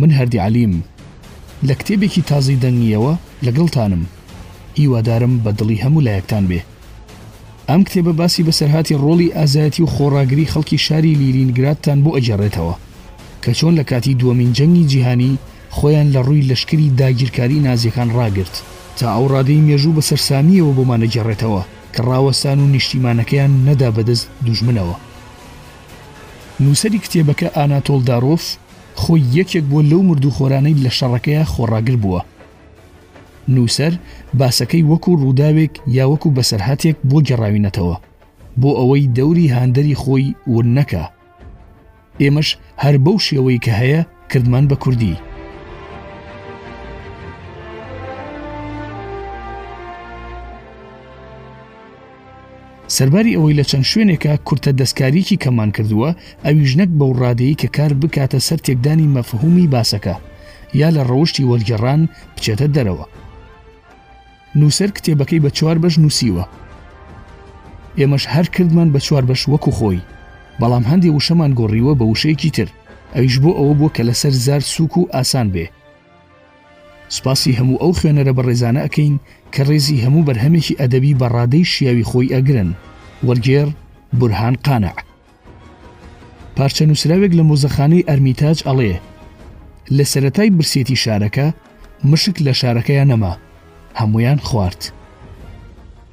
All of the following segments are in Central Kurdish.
من هەردی عەلیم لە کتێبێکی تازەی دەنگییەوە لەگەڵتانم، هیوادارم بە دڵی هەموو لایەکتان بێ. ئەم کتێبە باسی بەسەرهاتی ڕۆڵی ئازایەتی و خۆڕاگری خەڵکی شاری لیلینگرادتان بۆ ئەگێڕێتەوە کە چۆن لە کاتی دووەمین جەنگی جیهانی خۆیان لە ڕووی لەشکری داگیرکاری نازیەکان ڕاگرت تا ئەو ڕادەی مێژوو بە سەرسامییەوە بۆمان ئەگێڕێتەوە کە ڕاوەستان و نیشتیمانەکەیان نەدا بەدەست دوژمنەوە. نووسەری کتێبەکە ئاناتۆڵ دارۆف خۆی یەکێک بووە لەو مردووخۆرانەی لە شەڕەکەیا خۆڕاگر بووە. نووسەر باسەکەی وەکوو ڕووداوێک یا وەکوو بەسەرهاتێک بۆ گێڕاوینەتەوە بۆ ئەوەی دەوری هاندەری خۆی ون نەکا. ئێمەش هەر بەو شێوەی کە هەیە کردمان بە کوردی. سەرباری ئەوەی لە چەند شوێنێکا کورتە دەستکارییەکی کەممان کردووە، ئەویش نەک بەو ڕادەیەی کە کار بکاتە سەر تێکدانی مەفهوومی باسەکە، یا لە ڕەوشتی وەرگێڕان بچێتە دەرەوە. نووسەر کتێبەکەی بە چوار بەش نووسیوە. ئێمەش هەر کردمان بە چوار بەش وەکو خۆی، بەڵام هەندێ وشەمان گۆڕیوە بە وشەیەکی تر، ئەویش بۆ ئەوە بووە کە لەسەر زار سووک و ئاسان بێ. سوپاسی هەموو ئەو خوێنەرە بەڕێزانە ئەکەین کە ڕێزی هەموو بەرهەمێکی ئەدەبی بە ڕادەی شیاوی خۆی ئەگرن، وەرگێڕ، بورهان قانع. پارچە نووسراوێک لە مۆزەخانەی ئەرمیتاج ئەڵێ، لە سەرەتای برسێتی شارەکە، مشک لە شارەکەیا نەما، هەموویان خوارد.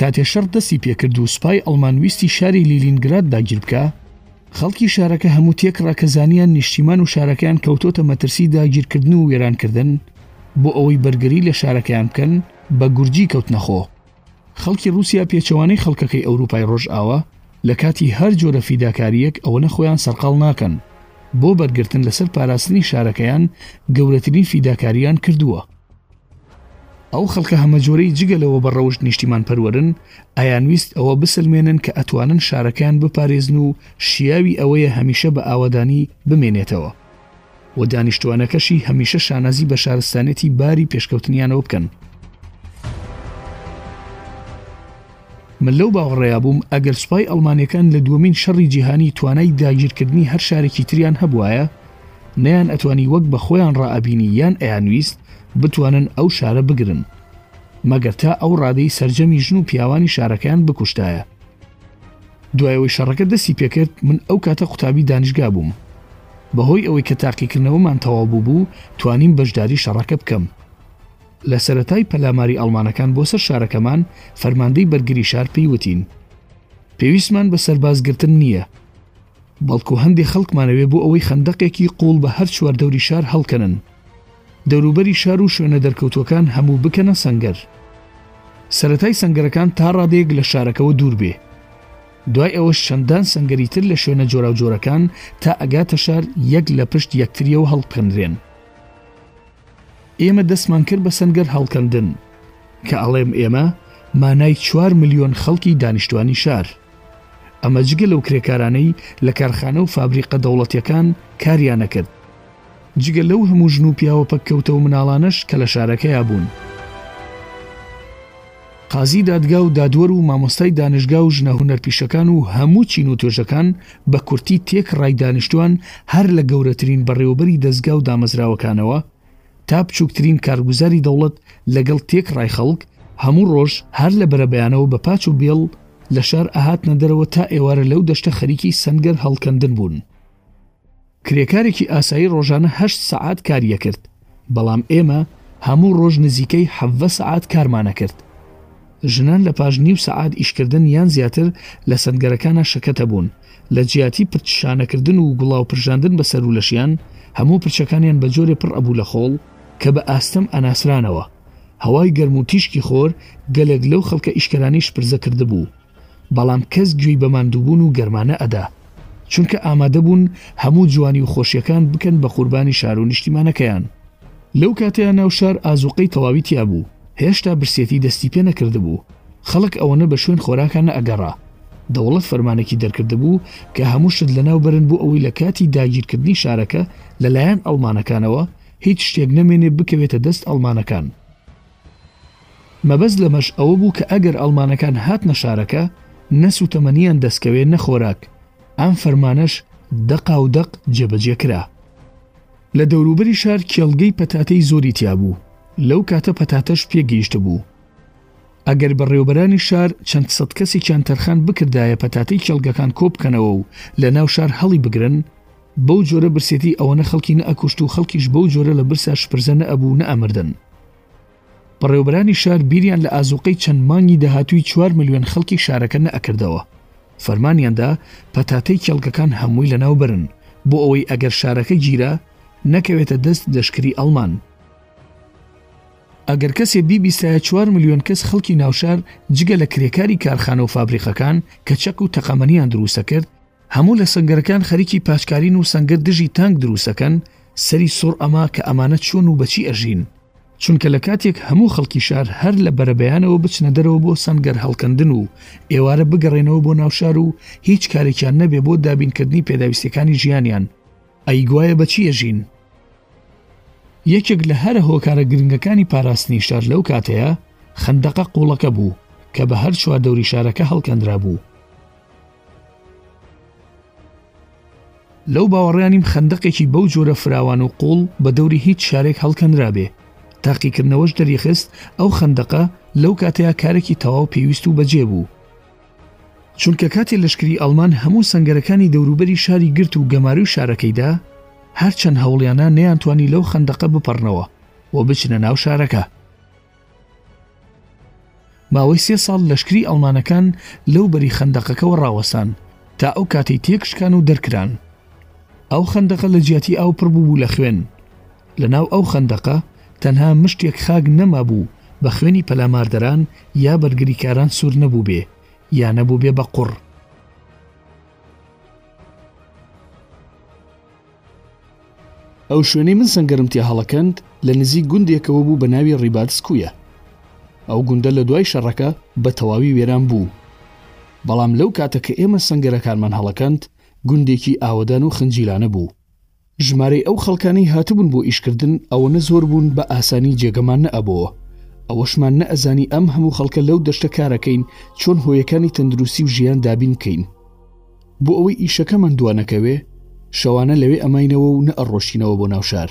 کاتێ شەڕ دەستی پێکرد و سوپای ئەڵمان ویستی شاری لیلینگراد داگیر بکە خەڵکی شارەکە هەموو تێک ڕاکەزانیان نیشتیمان و شارەکەیان کەوتۆتە مەترسی داگیرکردن و وێرانکردن بۆ ئەوەی بەرگری لە شارەکەیان بکەن بە گورجی کەوتنەخۆ خەڵکی ڕووسیا پێچەوانەی خەڵکەکەی ئەوروپای ڕۆژئاوا لە کاتی هەر جۆرە فیداکارییەک ئەوەنە خۆیان سەرقاڵ ناکەن، بۆ بەرگرتن لەسەر پاراستنی شارەکەیان گەورەترین فیداکارییان کردووە. ئەو خەڵکە هەمەجۆرەی جگە لەوە بە ڕەوشت نیشتیمانپەروەرن، ئەیانویست ئەوە بسەلمێنن کە ئەتوانن شارەکەیان بپارێزن و شیاوی ئەوەیە هەمیشە بە ئاوەدانی بمێنێتەوە. و دانیشتوانەکەشی هەمیشە شانازی بە شارستانێتی باری پێشکەوتنیانەوە بکەن. من لەو باوەڕەیا بووم ئەگەر سوپای ئەڵمانیەکان لە دووەمین شەڕی جیهانی توانای داگیرکردنی هەر شارێکی تریان هەبوایە نەیان ئەتوانی وەک بە خۆیان ڕائەبینی یان ئەیانویست بتوانن ئەو شارە بگرن مەگەر تا ئەو ڕادەی سەرجەمی ژن و پیاوانی شارەکەیان بکوشتایە دوای ئەوەی شەڕەکە دەستی پێکرد، من ئەو کاتە قوتابی دانیشگا بووم. بەهۆی ئەوەی کە تاقیکردنەوەمان تەواو بووبوو، توانیم بەشداری شەڕەکە بکەم. لە سەرەتای پەلاماری ئەڵمانەکان بۆ سەر شارەکەمان، فەرماندەی بەرگری شار پێی وتین، پێویستمان بە سەرباز گرتن نییە، بەڵکو هەندێ خەڵکمان ئەوێ بۆ ئەوەی خەندەقێکی قووڵ بە هەر چواردەوری شار هەڵکەنن. دەوروبەری شار و شوێنە دەرکەوتووەکان هەموو بکەنە سەنگەر. سەرەتای سەنگەرەکان تا ڕادەیەک لە شارەکەوە دوور بێ. دوای ئەوەش چەندان سەنگەری تر لە شوێنە جۆراوجۆرەکان تا ئەگاتە شار یەک لە پشت یەکتریەوە هەڵبکەندرێن. ئێمە دەستمان کرد بە سەنگەر هەڵکەندن. کە ئەڵێم ئێمە، مانای چوار ملیۆن خەڵکی دانیشتوانی شار. ئەمە جگە لەو کرێکارانەی لە کارخانە و فابریقە دەوڵەتیەکان کاریانەکرد. جگە لەو هەموو ژن و پیاوە پەککەوتە و مناڵانەش کە لە شارەکەیا بوون، قازی دادگا و دادوەر و مامۆستای دانشگا و ژنە هونەرپیشەکان و هەموو چین و توێژەکان بە کورتی تێک ڕای دانیشتوان هەر لە گەورەترین بەڕێوەبەری دەزگا و دامەزراوەکانەوە تا بچووکترین کارگوزاری دەوڵەت لەگەڵ تێک ڕای خەڵک هەموو ڕۆژ هەر لە بەرەبەیانەوە بە پاچ و بێڵ لە شار ئەهاتنە دەرەوە تا ئێوارە لەو دەشتە خەریکی سەنگەر هەڵکەندن بوون. کرێکارێکی ئاسایی ڕۆژانە هەشت سەعات کاری ئەکرد، بەڵام ئێمە هەموو ڕۆژ نزیکەی حەڤە سەعات کارمان ئەکرد. ژنان لە پاش نیو سەعات ئیشکردن یان زیاتر لە سەنگەرەکانا شەکەت ئەبوون، لە جیاتی پرچ شانەکردن و گوڵاو پرژاندن بە سەر و لەشیان، هەموو پرچەکانیان بە جۆرێ پڕ ئەبوو لە خۆڵ کە بە ئاستەم ئەناسرانەوە. هەوای گەرم و تیشکی خۆر گەلێک لەو خەڵکە ئیشکەرانەی شپرزە کردبوو. بەڵام کەس گوێی بە ماندووبوون و گەرمانە ئەدا، چونکە ئامادە بوون هەموو جوانی و خۆشیەکان بکەن بە قوربانی شارو نیشتیمانەکەیان. لەو کاتەیا ناو شار ئازوقەی تەواوی تیا بوو، هێشتا برسێتی دەستی پێ نەکردبوو، خەڵک ئەوەنە بە شوێن خۆراکا نە ئەگەڕا. دەوڵەت فەرمانێکی دەرکردبوو کە هەموو شت لە ناو بەرن بۆ ئەوەی لە کاتی داگیر کردنی شارەکە لە لایەن ئەڵمانەکانەوە هیچ شتێک نەمێنێ بکەوێتە دەست ئەڵمانەکان. مەبەست لەمەش ئەوە بوو کە ئەگەر ئەڵمانەکان هاتنە شارەکە، نە سووتەمەنییان دەستکەوێ نە خۆراک، ئەم فەرمانەش دەقا و دەق جێبەجێ کرا. لە دەوروبەری شار کێڵگەی پەتاتەی زۆری تیا بوو، لەو کاتە پەتاتەش پێ گەیشتبوو. ئەگەر بەڕێوەبەرانی شار چەند سەد کەسێکیان تەرخان بکردایە پەتاتەی کێڵگەکان کۆ بکەنەوە و لە ناو شار هەڵی بگرن، بەو جۆرە برسێتی ئەوەنە خەڵکی نەئەکوشت و خەڵکیش بەو جۆرە لە برسا شپرزە نەئەبوو و نەئەمردن. بەڕێوەبەرانی شار بیریان لە ئازووقەی چەند مانگی داهاتووی چوار ملیۆن خەڵکی شارەکە نەئەکردەوە. فەرمانیان دا پەتاتەی کێڵگەکان هەمووی لەناو بەرن، بۆ ئەوەی ئەگەر شارەکە گیرا، نەکەوێتە دەست لەشکری ئەڵمان. ئەگەر کەسێ بیبیستایە چوار ملیۆن کەس خەڵکی ناوشار جگە لە کرێکاری کارخانە و فابریقەکان کە چەک و تەقەمەنییان دروستەکرد، هەموو لە سەنگەرەکان خەریکی پاچکارین و سەنگەر دژی تانک دروسەکەن سەری سوڕ ئەما کە ئەمانە چۆن و بەچی ئەژین چونکە لە کاتێک هەموو خەڵکی شار هەر لە بەرەبەیانەوە بچنە دەرەوە بۆ سەنگەر هەڵکەندن و ئێوارە بگەڕێنەوە بۆ ناو شار و هیچ کارێکیان نەبێ بۆ دابینکردنی پێداویستیەکانی ژیانیان ئەی گوایە بەچی ئەژین یەکێک لە هەرە هۆکارە گرنگەکانی پاراستنی شار لەو کاتەیە خەندەقە قوڵەکە بوو کە بە هەر چوار دەوری شارەکە هەڵکەندرا بوو لەو باوەڕەیا نیم خەندەقێکی بەو جۆرە فراوان و قوڵ بە دەوری هیچ شارێک هەڵکەنرابێ. تاقیکردنەوەش دەریخست ئەو خەندەقە لەو کاتەیا کارێکی تەواو پێویست و بەجێ بوو. چونکە کاتێ لەشکری ئاڵمان هەموو سەنگەرەکانی دەوروبەری شاری گرت و گەمارۆی شارەکەی دا، هەرچەند هەوڵیانا نەیانتوانی لەو خەندەقە بپەڕنەوە و بچنە ناو شارەکە. ماوەی سێ ساڵ لەشکری ئەڵمانەکان لەو بەری خەندەقەکەوە ڕاوەستان تا ئەو کاتەی تێکشکان و دەرکران ئەو خەندەقە لە جیاتی ئاو پڕ بوو لە خوێن لە ناو ئەو خەندەقە تەنها مشتێک خاک نەما بوو بە خوێنی پەلاماردەران یا بەرگریکاران سوور نەبوو بێ یا نەبوو بێ بە قوڕ. ئەو شوێنەی من سەنگەرم تیا هەڵەکەند لە نزیک گوندێکەوە بوو بە ناوی ڕیباتسکویە. ئەو گوندە لە دوای شەڕەکە بە تەواوی وێران بوو. بەڵام لەو کاتە کە ئێمە سەنگەرەکانمان هەڵەکەند، گوندێکی ئاوەدان و خنجیلانە بوو. ژمارەی ئەو خەڵکانەی هاتبوون بۆ ئیشکردن ئەوەنە زۆر بوون بە ئاسانی جێگەمان نەئەبۆوە. ئەوەشمان نەئەزانی ئەم هەموو خەڵکە لەو دەشتە کارەکەین چۆن هۆیەکانی تەندروستی و ژیان دابین بکەین. بۆ ئەوەی ئیشەکەمان دوا نەکەوێ شەوانە لەوێ ئەماینەوە و نە ئەڕۆشتینەوە بۆ ناوشار.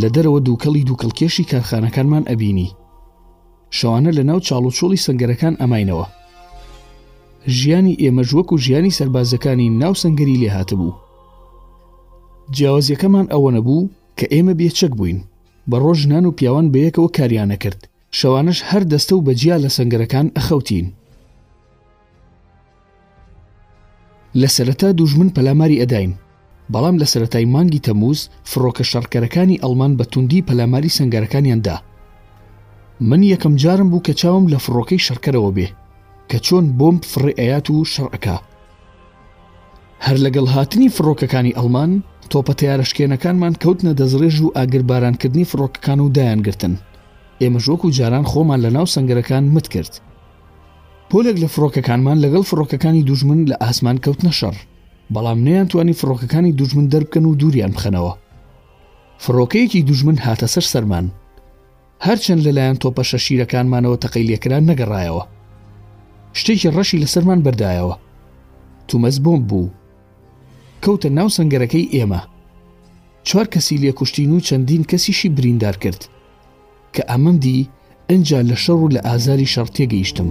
لە دەرەوە دووکەڵی دووکەڵکێشی کارخانەکانمان ئەبینی. شەوانە لە ناو چاڵ و چۆڵی سەنگەرەکان ئەماینەوە. ژیانی ئێمەش وەکو ژیانی سەربازەکانی ناو سەنگەری لێ هاتبوو. جیاوازیەکەمان ئەوەنە بوو کە ئێمە بێچەک بووین، بە ڕۆژ نان و پیاوان بەیەکەوە کاریان ئەکرد، شەوانەش هەر دەستە و بە جیا لە سەنگەرەکان ئەخەوتین. لە سەرەتا دوژمن پەلاماری ئەداین، بەڵام لە سەرەتای مانگی تەمووز فڕۆکە شەڕکەرەکانی ئەڵمان بە توندی پەلاماری سەنگەرەکانیان دا. من یەکەم جارم بوو کە چاوم لە فڕۆکەی شەڕکەرەوە بێ کە چۆن بۆمب فڕێ ئەیات و شەڕ ئەکا. هەر لەگەڵ هاتنی فڕۆکەکانی ئەڵمان، تۆپە تەیارە شکێنەکانمان کەوتنە دەستڕێژ و ئاگربارانکردنی فڕۆکەکان و دایانگرتن. ئێمەش وەکو جاران خۆمان لە ناو سەنگەرەکان مت کرد. پۆلێک لە فڕۆکەکانمان لەگەڵ فڕۆکەکانی دوژمن لە ئاسمان کەوتنە شەڕ، بەڵام نەیانتوانی فڕۆکەکانی دوژمن دەربکەن و دووریان بخەنەوە. فڕۆکەیەکی دوژمن هاتە سەر سەرمان. هەرچەند لەلایەن تۆپە شەشیرەکانمانەوە تەقەی لێکرا نەگەڕایەوە شتێکی ڕەشی لەسەرمان بەردایەوە تومەز بۆم بوو کەوتە ناو سنگەرەکەی ئێمە چوار کەسی لێکوشتین و چەندین کەسیشی بریندار کرد کە ئەمەم دی ئەجا لە شەڕ و لە ئازاری شەڕ تێگەیشتم.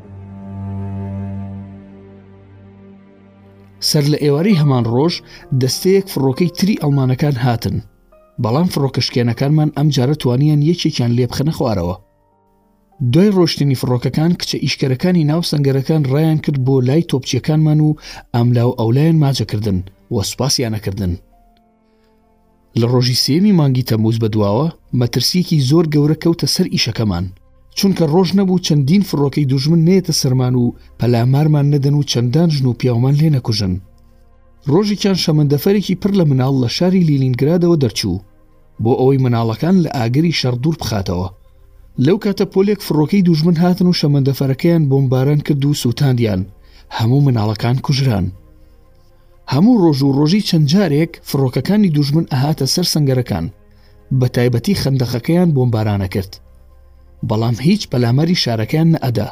سەر لە ئێوارەی هەمان ڕۆژ دەستەیەک فڕۆکەی تری ئەڵمانەکان هاتن بەڵام فڕۆکەشکێنەکانمان ئەم جارە توانیان یەکێکیان لێبخەنە خوارەوە دوای ڕۆشتنی فڕۆکەکان کچە ئیشکەرەکانی ناو سنگەرەکان ڕایان کرد بۆ لای تۆپچیەکانمان و ئەملاو ئەولایەن ماجەکردن و سوپاسیانەکردن لە ڕۆژی سێمی مانگی تەموز بەدواوە مەترسیەکی زۆر گەورە کەوتە سەر ئیشەکەمان چونکە ڕۆژ نەبوو چەندین فڕۆکەی دوژمن نێتە سەرمان و پەلامارمان نەدەن و چەندان ژن و پیاومان لێ نەکوژن ڕۆژێکیان شەمەندەفەرێکی پڕ لە مناڵ لە شاری لینینگرادەوە دەرچوو بۆ ئەوەی مناڵەکان لە ئاگری شەڕ دوور بخاتەوە لەو کاتە پۆلێک فڕۆکەی دوژمن هاتن و شەمەندەفەرەکەیان بۆمباران کرد و سووتاندیان هەموو مناڵەکان کوژران هەموو ڕۆژ و ڕۆژی چەند جارێک فڕۆکەکانی دوژمن ئەهاتە سەر سنگەرەکان بە تایبەتی خەندەقەکەیان بۆمبارانە کرد بەڵام هیچ پەلاماری شارەکەیان نەئەدا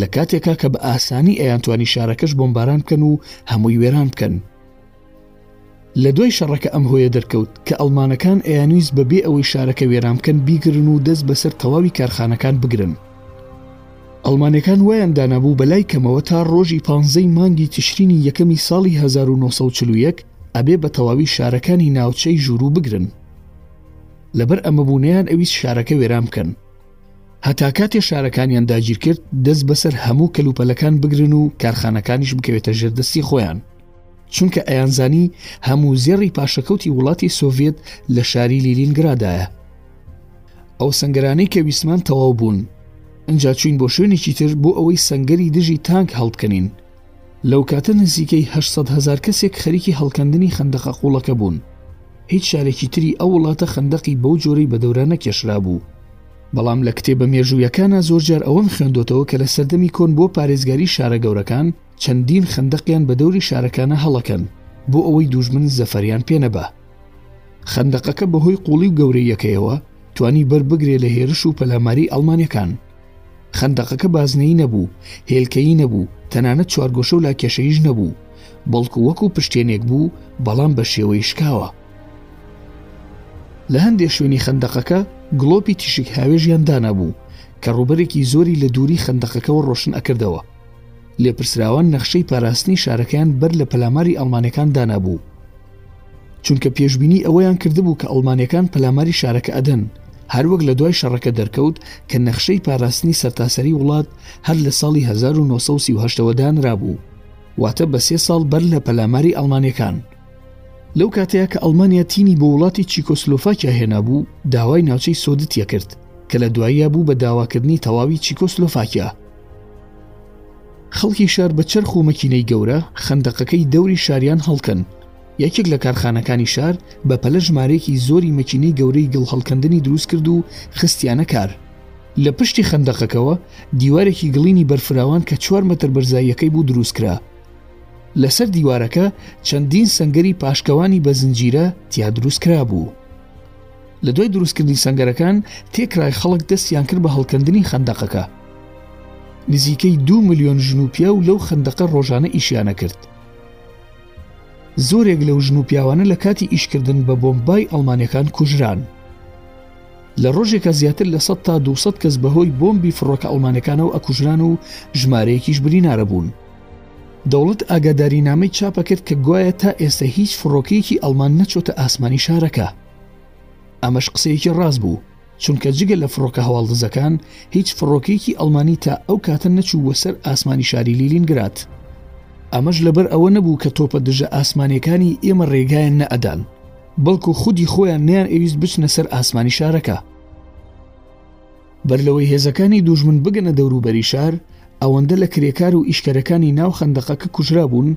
لە کاتێکا کە بە ئاسانی ئەیانتوانی شارەکەش بۆمباران بکەن و هەمووی وێران بکەن لە دوای شەڕەکە ئەم هۆیە دەرکەوت کە ئەڵمانەکان ئەیانویز بەبێ ئەوەی شارەکە وێران بکەن بیگرن و دەست بەسەر تەواوی کارخانەکان بگرن ئەڵمانەکان وایان دانابوو بە لای کەمەوە تا ڕۆژی پانزە ی مانگی تشرینی یەکەمی ساڵی هەزار و نۆ سەد و چل و یەک ئەبێ بە تەواوی شارەکانی ناوچەی ژوورو بگرن. لەبەر ئەمە بوو نەیان ئەویست شارەکە وێران بکەن. هەتا کاتێ شارەکانیان داگیر کرد دەست بەسەر هەموو کەلوپەلەکان بگرن و کارخانەکانیش بکەوێتە ژێر دەستی خۆیان. چونکە ئەیانزانی هەموو زێڕی پاشەکەوتی وڵاتی سۆڤیەت لە شاری لیلینگرادایە. ئەو سنگەرانەی کە ویستمان تەواو بوون ئەجا چوین بۆ شوێنێکی تر بۆ ئەوەی سنگەری دژی تانک هەڵبکەنین لەو کاتە نزیکەی هزار کەسێک خەریکی هەڵکەندنی خەندەقە قوڵەکە بوون هیچ شارێکی تری ئەو وڵاتە خەندەقی بەو جۆرەی بە دەورانە کێشرا بوو بەڵام لە کتێبە مێژوویەکانە زۆرجار ئەوەم خوێندۆتەوە کە لە سەردەمی کۆن بۆ پارێزگاری شارە گەورەکان چەندین خندەقیان بە دەوری شارەکانە هەڵەکەن بۆ ئەوەی دوژمن زەفەریان پێنەبا خەندەقەکە بەهۆی قوڵی و گەورەیەکەیەوە توانی بەربگرێ لە هێرش و پەلاماری ئەڵمانەکان خەندەقەکە بازنەی نەبوو هێلکەی نەبوو تەنانەت چوارگۆشە و لاکێشەیش نەبوو بەڵکو وەکو پشتێنێک بوو بەڵام بە شێوەی شکاوە لە هەندێ شوێنی خەندەقەکە گڵۆپی تیشک هاوێژیان دانابوو کە ڕوبەرێکی زۆری لە دووری خەندەقەکەەوە ڕۆشن ئەکردەوە لێپرسراوان نەخشەی پاراستنی شارەکەیان بەر لە پەلاماری ئەڵمانەکان دانابوو چونکە پێشببینی ئەوەیان کردبوو کە ئەڵمانەکان پەلاماری شارەکە ئەدەن هەروەک لە دوای شەڕەکە دەرکەوت کە نەخشەی پاراستنی سەرتاسەری وڵات هەر لە ساڵی 1930ەوە دانرابوو واتە بە سێ ساڵ بەر لە پەلاماری ئەڵمانەکان لەو کاتەیە کە ئەڵمانیا تینی بۆ وڵاتی چیکۆسلۆفاکیا هێنابوو داوای ناوچەی سۆدتیە کرد کە لە دواییە بوو بە داواکردنی تەواوی چیکۆسلۆفاکیا خەڵکی شار بە چرخ و مەکینەی گەورە خەندەقەکەی دەوری شاریان هەڵکەن یەکێک لە کارخانەکانی شار بە پەلە ژمارێکی زۆری مەکینەی گەورەی گڵ هەڵکەندنی دروست کرد و خستیانە کار لە پشتی خەندەقەکەوە دیوارێکی گڵینی بەرفراوان کە چوار مەتر بەرزاییەکەی بوو دروستکرا لەسەر دیوارەکە چەندین سنگەری پاشکەوانی بە زنجیرە تیا دروستکرا بوو لە دوای دروستکردنی سەنگەرەکان تێکرای خەڵک دەستیان کرد بە هەڵکەندنی خەندەقەکە نزیکەی دو ملیۆن ژن و پیاو لەو خەندەقە ڕۆژانە ئیشیانە کرد زۆرێک لەو ژن و پیاوانە لە کاتی ئیشکردن بە بۆمبای ئەڵمانەکان کوژران لە ڕۆژێکە زیاتر لە 100 تا 200 کەس بەهۆی بۆمبی فڕۆکە ئەڵمانەکانەوە ئەکوژران و ژمارەیەکیش برینارە بوون دەوڵەت ئاگاداری نامەی چاپە کرد کە گوایە تا ئێستا هیچ فڕۆکەیەکی ئەڵمان نەچۆتە ئاسمانی شارەکە. ئەمەش قسەیەکی ڕاست بوو، چونکە جگە لە فڕۆکە هەواڵ دزەکان، هیچ فڕۆکەیەکی ئەڵمانی تا ئەو کاتە نەچووە سەر ئاسمانی شاری لیلینگراد. ئەمەش لەبەر ئەوە نەبوو کە تۆپە دژە ئاسمانیەکانی ئێمە ڕێگایان نە ئەدان، بەڵکو خودی خۆیان نەیان ئەویست بچنە سەر ئاسمانی شارەکە. بەر لەوەی هێزەکانی دوژمن بگەنە دەوروبەری شار، ئەوەندە لە کرێکار و ئیشکەرەکانی ناو خەندەقەکە کوژرابوون،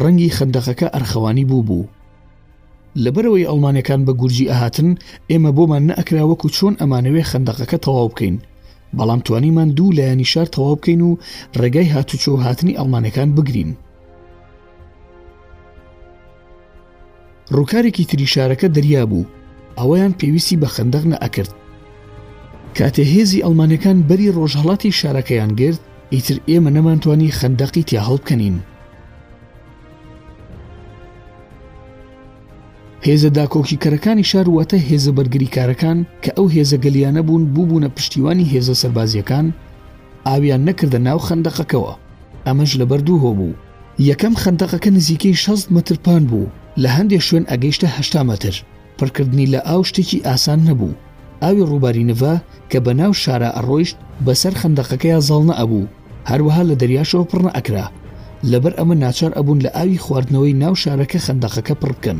ڕەنگی خەندەقەکە ئەرخەوانی بووبوو. لەبەرئەوەی ئەڵمانەکان بە گورجی ئەهاتن ئێمە بۆمان نەئەکرا وەکو چۆن ئەمانەوێ خەندەقەکە تەواو بکەین بەڵام توانیمان دوو لایەنی شار تەواو بکەین و ڕێگای هاتوچۆ و هاتنی ئەڵمانەکان بگرین ڕووکارێکی تری شارەکە دەریا بوو ئەوەیان پێویستی بە خندەق نەئەکرد کاتێ هێزی ئەڵمانەکان بەری ڕۆژهڵاتی شارەکەیان گرت ئیتر ئێمە نەمانتوانی خندەقی تیا هەڵبکەنین هێزە داکۆکیکەرەکانی شار واتە هێزە بەرگریکارەکان کە ئەو هێزە گەلیانە بوون بووبوونە پشتیوانی هێزە سەربازیەکان ئاویان نەکردە ناو خەندەقەکەوە ئەمەش لەبەر دوو هۆ بوو یەکەم خەندەقەکە نزیکەی 16 مترپان بوو لە هەندێک شوێن ئەگەیشتە هەشتا مەتر پڕکردنی لە ئاو شتێکی ئاسان نەبوو، ئاوی ڕووباری نڤە کە بە ناو شارا ئەڕۆیشت بە سەر خەندەقەکەیا زاڵ نەئەبوو، هەروەها لە دەریاشەوە پڕ نەئەکرا. لەبەر ئەمە ناچار ئەبوون لە ئاوی خواردنەوەی ناو شارەکە خەندەقەکە پڕ بکەن.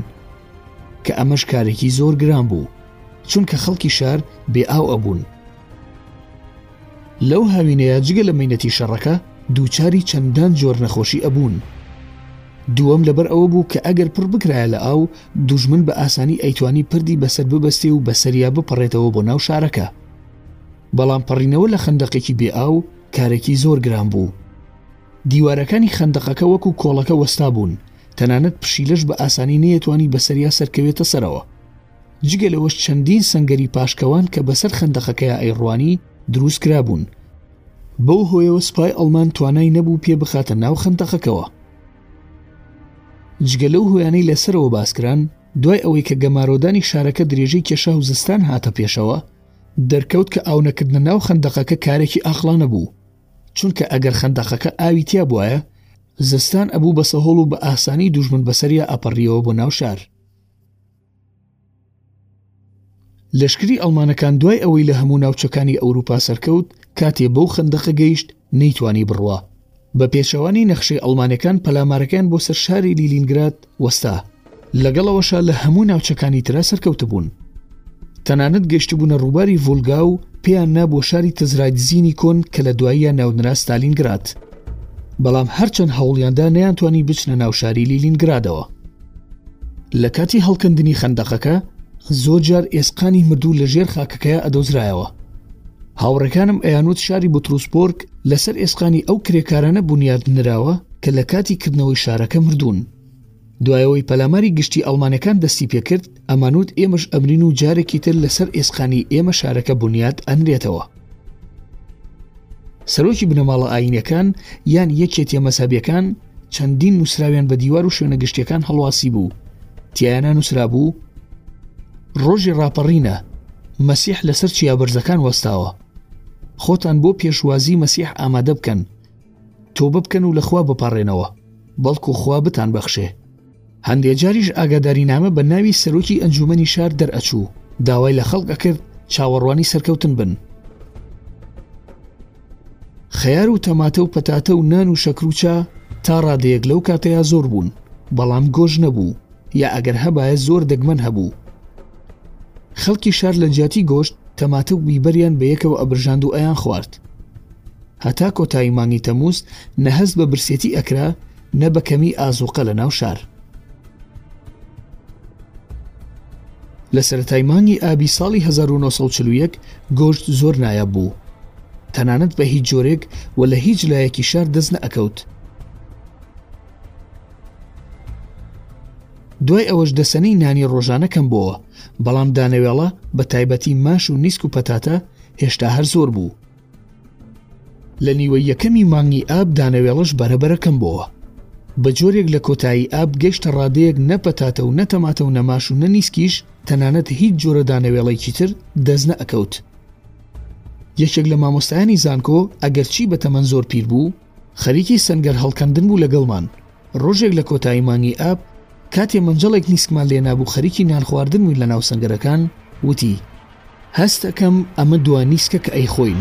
کە ئەمەش کارێکی زۆر گران بوو. چونکە خەڵکی شار بێ ئاو ئەبوون. لەو هاوینەیا جگە لە مەینەتی شەڕەکە دووچاری چەندان جۆر نەخۆشی ئەبوون. دووەم لەبەر ئەوە بوو کە ئەگەر پڕ بکرایە لە ئاو دوژمن بە ئاسانی ئەیتوانی پردی بەسەر ببەستێ و بەسەریا بپەڕێتەوە بۆ ناو شارەکە. بەڵام پەڕینەوە لە خەندەقێکی بێ ئاو کارێکی زۆر گران بوو. دیوارەکانی خەندەقەکە وەکو کۆڵەکە وەستابوون، تەنانەت پشیلەش بە ئاسانی نەیەتوانی بەسەریا سەرکەوێتە سەرەوە. جگە لەوەش چەندین سەنگەری پاشکەوان کە بەسەر خەندەقەکەیا ئەیڕوانی دروست کرابوون. بەو هۆیەوە سوپای ئەڵمان توانای نەبوو پێ بخاتە ناو خەندەقەکەوە. جگە لەو هۆیانەی لە سەرەوە باسکران، دوای ئەوەی کە گەمارۆدانی شارەکە درێژەی کێشا و زستان هاتە پێشەوە، دەرکەوت کە ئاونەکردنە ناو خەندەقەکە کارێکی ئاقڵانە بوو، چونکە ئەگەر خەندەقەکە ئاوی تیا بوایە، زستان ئەبوو بە سەهۆڵ و بە ئاسانی دوژمن بەسەریا ئەپەڕییەوە بۆ ناو شار. لەشکری ئەڵمانەکان دوای ئەوەی لە هەموو ناوچەکانی ئەوروپا سەرکەوت، کاتێ بەو خەندەقە گەیشت نەیتوانی بڕوا. بە پێچەوانەی نەخشەی ئەڵمانەکان پەلامارەکەیان بۆ سەر شاری لیلینگراد وەستا. لەگەڵ ئەوەشا لە هەموو ناوچەکانی ترا سەرکەوتبوون. تەنانەت گەیشتبوونە ڕووباری ڤولگا و پێیان نابووە شاری تزرایدزینی کۆن کە لە دواییە ناونرا ستالینگراد. بەڵام هەرچەند هەوڵیاندا نەیانتوانی بچنە ناو شاری لیلینگرادەوە. لە کاتی هەڵکەندنی خەندەقەکە زۆر جار ئێسقانی مردوو لە ژێر خاکەکەی ئەدۆزرایەوە هاوڕەکانم ئەیانوت شاری بوتروسپۆرگ لەسەر ئێسقانی ئەو کرێکارانە بنیاد نراوە کە لە کاتی کردنەوەی شارەکە مردوون دوایەوەی پەلاماری گشتی ئەڵمانەکان دەستی پێکرد ئەمانوت ئێمەش ئەمرین و جارێکی تر لەسەر ئێسقانی ئێمە شارەکە بنیات ئەنرێتەوە. سەرۆکی بنەماڵە ئاینیەکان یان یەکێتیە مەزهەبیەکان چەندین نووسراویان بە دیوار و شوێنە گشتیەکان هەڵواسی بوو تیایانە نووسرابوو ڕۆژی ڕاپەڕینە مەسیح لەسەر چیا بەرزەکان وەستاوە خۆتان بۆ پێشوازی مەسیح ئامادە بکەن تۆبە بکەن و لەخوا بپارێنەوە بەڵکو خوا بتان بەخشێ هەندێ جاریش ئاگاداری نامە بە ناوی سەرۆکی ئەنجومەنی شار دەرئەچوو داوای لە خەڵک ئەکرد چاوەڕوانی سەرکەوتن بن خەیار و تەماتە و پەتاتە و نان و شەکروچە تا ڕادەیەک لەو کاتەیە زۆر بوون بەڵام گۆش نەبوو یا ئەگەر هەبایە زۆر دەگمەن هەبوو خەڵکی شار لە جیاتی گۆشت تەماتە و بیبەریان بە یەکەوە ئەبرژاند و ئەیان خوارد هەتا کۆتایی مانگی تەمووز نە هەست بە برسێتی ئەکرا نە بە کەمی ئازوقە لە ناو شار. لە سەتای مانگی ئابی ساڵی 1940 گۆشت زۆر نایاب بوو. تەنانەت بە هیچ جۆرێک و لە هیچ لایەکی شار دەست نەئەکەوت. دوای ئەوەش دەسەنەی نانی ڕۆژانە کەم بۆوە بەڵام دانەوێڵە بە تایبەتی ماش و نیسک و پەتاتە هێشتا هەر زۆر بوو لە نیوەی یەکەمی مانگی ئاب دانەوێڵەش بەرەبەرە کەم بۆوە بە جۆرێک لە کۆتایی ئاب گەشتە ڕادەیەک نە پەتاتە و نە تەماتە و نە ماش و نە نیسکیش تەنانەت هیچ جۆرە دانەوێڵەیکی تر دەست نە ئەکەوت. یەکێک لە مامۆستایانی زانکۆ ئەگەرچی بە تەمەن زۆر پیر بوو، خەریکی سەنگەر هەڵکەندن بوو لەگەڵمان، ڕۆژێک لە کۆتایی مانگی ئاب کاتێ مەنجەڵێک نیسکمان لێنابوو خەریکی نان خواردن بووین لەناو سەنگەرەکان وتی هەست ئەکەم ئەمە دوا نیسکە کە ئەیخۆین.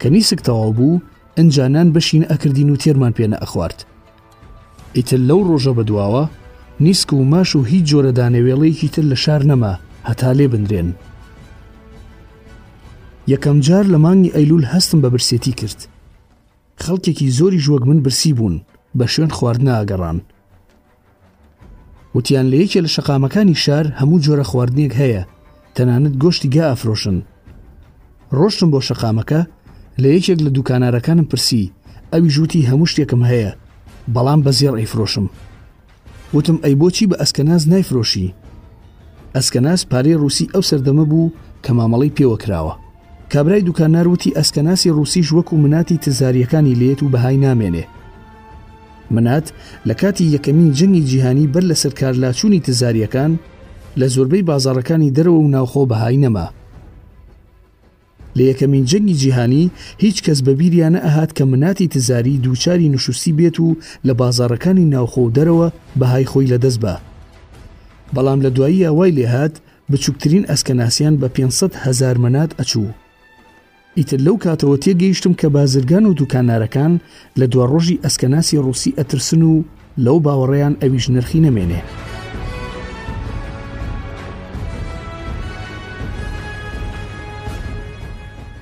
کە میسک تەواو بوو ئەجا نان بەشین ئەکردین و تێرمان پێنە ئەخوارد ئیتر لەو ڕۆژە بە دواوە نیسک و ماش و هیچ جۆرە دانەوێڵەیەکی تر لە شار نەما هەتا لێ بنرێن یەکەم جار لە مانگی ئەیلول هەستم بە برسێتی کرد خەڵکێکی زۆری ژوەک من برسی بوون بە شوێن خواردناگەڕان وتیان لە یەکێ لە شەقامەکانی شار هەموو جۆرە خواردنێک هەیە تەنانەت گۆشتی گا ئەفرۆشن ڕۆشتم بۆ شەقامەکە لە یەکێک لە دوکانارەکانم پرسی ئەوی ژووتی هەموو شتێکم هەیە بەڵام بە زێڕ ئەیفرۆشم وتم ئەی بۆچی بە ئەسکەناز نایفرۆشی ئەسکەناس پارەی ڕوسی ئەو سەردەمە بوو کە مامەڵی پێوە کراوە کابرای دوکانار وتی ئەسکەناسی ڕوسیش وەکو مناتی تزاریەکانی لێت و بەهای نامێنێ منات لە کاتی یەکەمین جەنگی جیهانی بەر لە سەرکارلاچوونی تزارییەکان، لە زۆربەی بازاڕەکانی دەرەوە و ناوخۆ بەهای نەما. لە یەکەمین جەنگی جیهانی هیچ کەس بە بیریا نەئەهات کە مناتی تزاری دووچاری نشوستی بێت و لە بازاڕەکانی ناوخۆ و دەرەوە بەهای خۆی لە دەست با. بەڵام لە دواییا وای لێهات بچووکترین ئەسکەناسیان بە پێنج سەد هەزار منات ئەچوو. ئیتر لەو کاتەوە تێگەیشتم کە بازرگان و دوکاندارەکان لە دواڕۆژی ئەسکەناسی ڕووسی ئەترسن و لەو باوەڕەیان ئەویش نرخی نەمێنێ.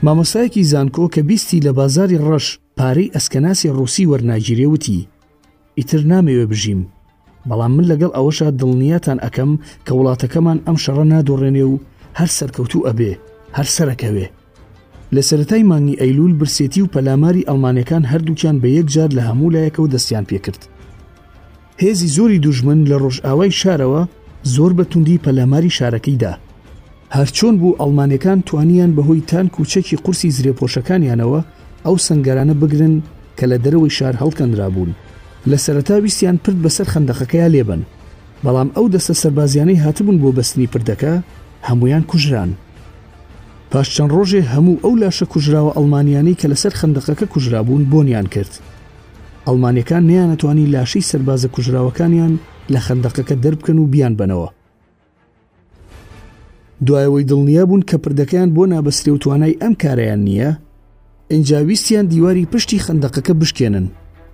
مامۆستایەکی زانکۆ کە بیستی لە بازاری ڕەش، پارەی ئەسکەناسی ڕووسی وەرناگیرێ وتی، ئیتر نامەوێ بژیم، بەڵام من لەگەڵ ئەوەشا دڵنیاتان ئەکەم کە وڵاتەکەمان ئەم شەڕە نادۆڕێنێ و هەر سەرکەوتوو ئەبێ، هەر سەرەکەوێ. لە سەرەتای مانگی ئەیلوول برسێتی و پەلاماری ئەڵمانەکان هەردووکیان بە یەکجار لە هەموو لایەکەوە دەستیان پێکرد. هێزی زۆری دوژمن لە ڕۆژئاوای شارەوە زۆر بە توندی پەلاماری شارەکەی دا. هەرچۆن بوو ئەڵمانەکان توانیان بەهۆی تانک و چەکی قورسی زرێپۆشەکانیانەوە ئەو سەنگەرانە بگرن کە لە دەرەوەی شار هەڵکەنرابوون. لە سەرەتا ویستیان پرد بەسەر خەندەقەکەیا لێبەن، بەڵام ئەو دەستە سەربازیانەی هاتبوون بۆ بەستنی پردەکە هەموویان کوژران. پاش چەند ڕۆژێ هەموو ئەو لاشە کوژراوە ئەڵمانیانەی کە لەسەر خەندەقەکە کوژرابوون بۆنیان کرد. ئەڵمانیەکان نەیانەتوانی لاشەی سەربازە کوژراوەکانیان لە خەندەقەکە دەربکەن و بیانبەنەوە دوای ئەوەی دڵنیا بوون کە پردەکەیان بۆ نابەسرێ و توانای ئەم کارەیان نییە ئینجا ویستیان دیواری پشتی خەندەقەکە بشکێنن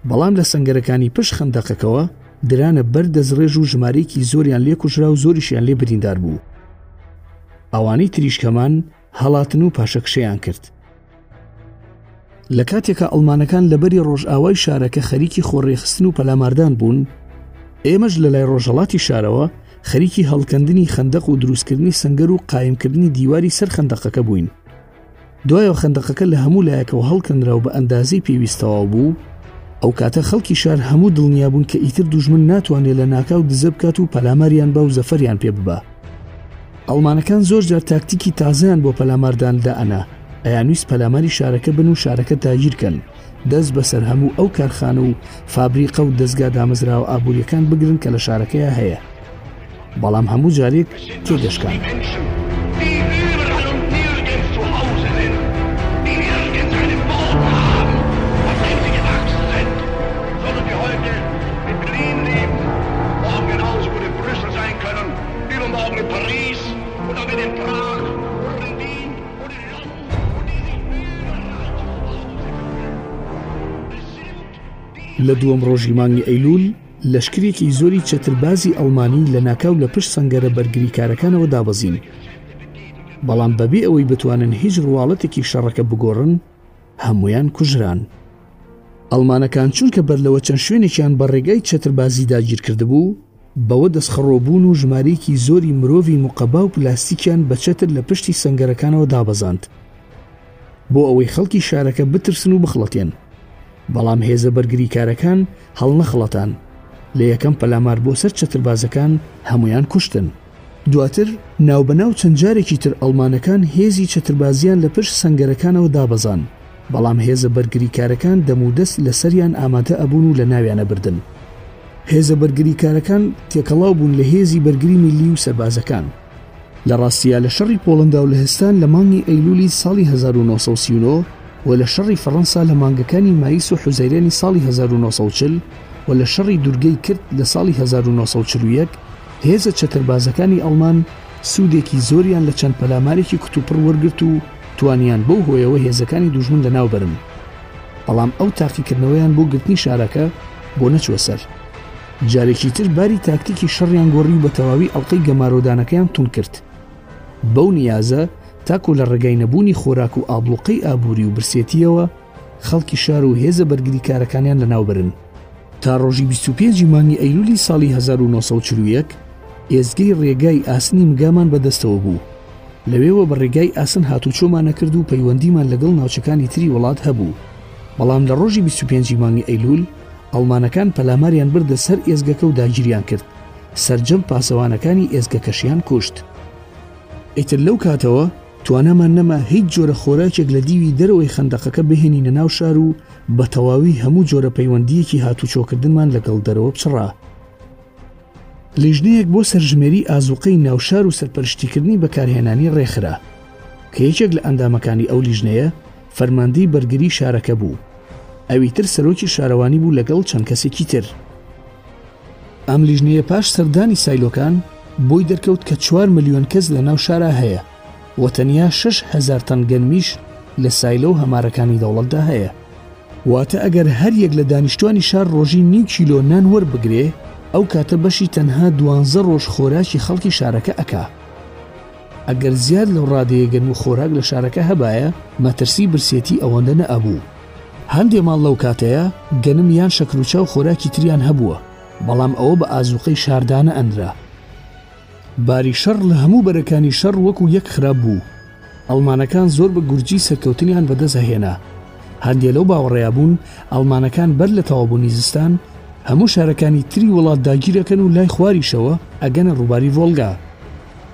بەڵام لە سنگەرەکانی پشت خەندەقەکەوە درانە بەر دەستڕێژ و ژمارەیەکی زۆریان لێ کوژرا و زۆریشیان لێ بریندار بوو ئەوانەی تریشکەمان هەڵاتن و پاشەکشەیان کرد. لە کاتێکە ئەڵمانەکان لە بەری ڕۆژئاوای شارەکە خەریکی خۆڕێخستن و پەلاماردان بوون، ئێمەش لە لای ڕۆژەڵاتی شارەوە خەریکی هەڵکەندنی خەندەق و دروستکردنی سنگەر و قایمکردنی دیواری سەر خەندەقەکە بووین. دوایەوە خەندەقەکە لە هەموو لایەکەوە هەڵکەنرا و بە ئەندازەی پێویست تەواو بوو، ئەو کاتە خەڵکی شار هەموو دڵنیا بوون کە ئیتر دوژمن ناتوانێت لە ناکاو دزە بکات و پەلاماریان با و زەفەریان پێ ببا. ئەڵمانەکان زۆر جار تاکتیکی تازەیان بۆ پەلاماردان دائەنا، ئەیانویست پەلاماری شارەکە بن و شارەکە داگیر کەن، دەست بەسەر هەموو ئەو کارخانە و فابریقە و دەزگا دامەزراوە ئابوورییەکان بگرن کە لە شارەکەیا هەیە. بەڵام هەموو جارێک تێدەشکان. لە دووەم ڕۆژی مانگی ئەیلول لەشکرێکی زۆری چەتربازی ئەڵمانی لە ناکاو لە پشت سەنگەرە بەرگریکارەکانەوە دابەزین بەڵام بەبێ ئەوەی بتوانن هیچ ڕواڵەتێکی شەڕەکە بگۆڕن هەمویان کوژران ئەڵمانەکان چونکە بەر لەوە چەند شوێنێکیان بە ڕێگای چەتربازی داگیر کردبوو بەوە دەستخڕۆبوون و ژمارەیەکی زۆری مرۆڤی موقەبا و پلاستیکیان بە چەتر لە پشتی سەنگەرەکانەوە دابەزاند بۆ ئەوەی خەڵکی شارەکە بترسن و بخڵەتێن، بەڵام هێزە بەرگریکارەکان هەڵنەخڵەتان، لە یەکەم پەلامار بۆ سەر چەتربازەکان هەموویان کوشتن. دواتر ناوبەناو چەند جارێکی تر ئەڵمانەکان هێزی چەتربازییان لە پشت سەنگەرەکانەوە دابەزان، بەڵام هێزە بەرگریکارەکان دەمودەست لە سەریان ئامادە ئەبوون و لەناویان ئەبردن. هێزە بەرگریکارەکان تێکەڵاو بوون لە هێزی بەرگری میللی و سەربازەکان. لە ڕاستیا لە شەڕی پۆڵەندا و لەهستان لە مانگی ئەیلوولی ساڵی هەزار و نۆ سەد و سی و نۆ و لە شەڕی فەڕەنسا لە مانگەکانی مایس و حوزەیرانی ساڵی هەزار و نۆ سەد و چل و لە شەڕی دوورگەی کرت لە ساڵی هەزار و نۆ سەد و چل و یەک، هێزە چەتەربازەکانی ئەڵمان سوودێکی زۆریان لە چەند پەلامارێکی کوتوپڕ وەرگرت و توانیان بەو هۆیەوە هێزەکانی دوژمن لەناوبەرن، بەڵام ئەو تاقیکردنەوەیان بۆ گرتنی شارەکە بۆ نەچووە سەر. جارێکی تر باری تاکتیکی شەڕیان گۆڕی و بە تەواوی ئەڵقەی گەمارۆدانەکەیان توند کرد. بەو نیازە تاکۆ لە ڕێگای نەبوونی خۆراک و ئابڵوقەی ئابووری و برسێتییەوە، خەڵکی شار و هێزە بەرگریکارەکانیان لەناوبرن. تا ڕۆژی بیست و پێنج ی مانگی ئەیلولی ساڵی هەزار و نۆ سەد و چل و یەک ئێزگەی ڕێگای ئاسنی مگامان بەدەستەوە بوو. لەوێوە بە ڕێگای ئاسن هاتوچۆمان ئەکرد و پەیوەندیمان لەگەڵ ناوچەکانی تری وڵات هەبوو. بەڵام لە ڕۆژی بیست و پێنج ی مانگی ئەیلول ئەڵمانەکان پەلاماریان بردە سەر ئێزگەکە و داگیریان کرد، سەرجەم پاسەوانەکانی ئێزگەکەشیان کوشت. ئیتر لەو کاتەوە توانامان نەما هیچ جۆرە خۆراکێک لە دیوی دەرەوەی خەندەقەکە بهێنینە ناو شار و بە تەواوی هەموو جۆرە پەیوەندییەکی هاتووچۆکردنمان لەگەڵ دەرەوە پچڕا. لیژنەیەک بۆ سەرژمێریی ئازووقەی ناوشار و سەرپەرشتیکردنی بەکارهێنانی ڕێکخرا، کە یەکێک لە ئەندامەکانی ئەو لیژنەیە فەرماندەی بەرگریی شارەکە بوو، ئەویتر سەرۆکی شارەوانی بوو لەگەڵ چەند کەسێکی تر. ئەم لیژنەیە پاش سەردانی سایلۆکان بۆی دەرکەوت کە چوار ملیۆن کەس لە ناو شارا هەیە و تەنیا شەش هەزار تەن گەنمیش لە سایلۆ و هەمارەکانی دەوڵەتدا هەیە، واتە ئەگەر هەر یەک لە دانیشتوانی شار ڕۆژی نیو کیلۆ نان وەربگرێ ئەو کاتە بەشی تەنها دوانزە ڕۆژ خۆراکی خەڵکی شارەکە ئەکا. ئەگەر زیاد لەو ڕادەیە گەنم و خۆراک لە شارەکە هەبایە، مەترسی برسێتی ئەوەندە نەئەبوو. هەندێ ماڵ لەو کاتەیە گەنم یان شەکروچا و خۆراکی تریان هەبووە، بەڵام ئەوە بە ئازووقەی شار دانەئەنرا. باری شەڕ لە هەموو بەرەکانی شەڕ وەکو یەک خراپ بوو. ئەڵمانەکان زۆر بە گورجی سەرکەوتنیان بەدەستئەهێنا. هەندێ لەو باوەڕەیا بوون ئەڵمانەکان بەر لە تەواوبوونی زستان، هەموو شارەکانی تری وڵات داگیرئەکەن و لای خواریشەوە ئەگەنە ڕووباری ڤۆڵگا.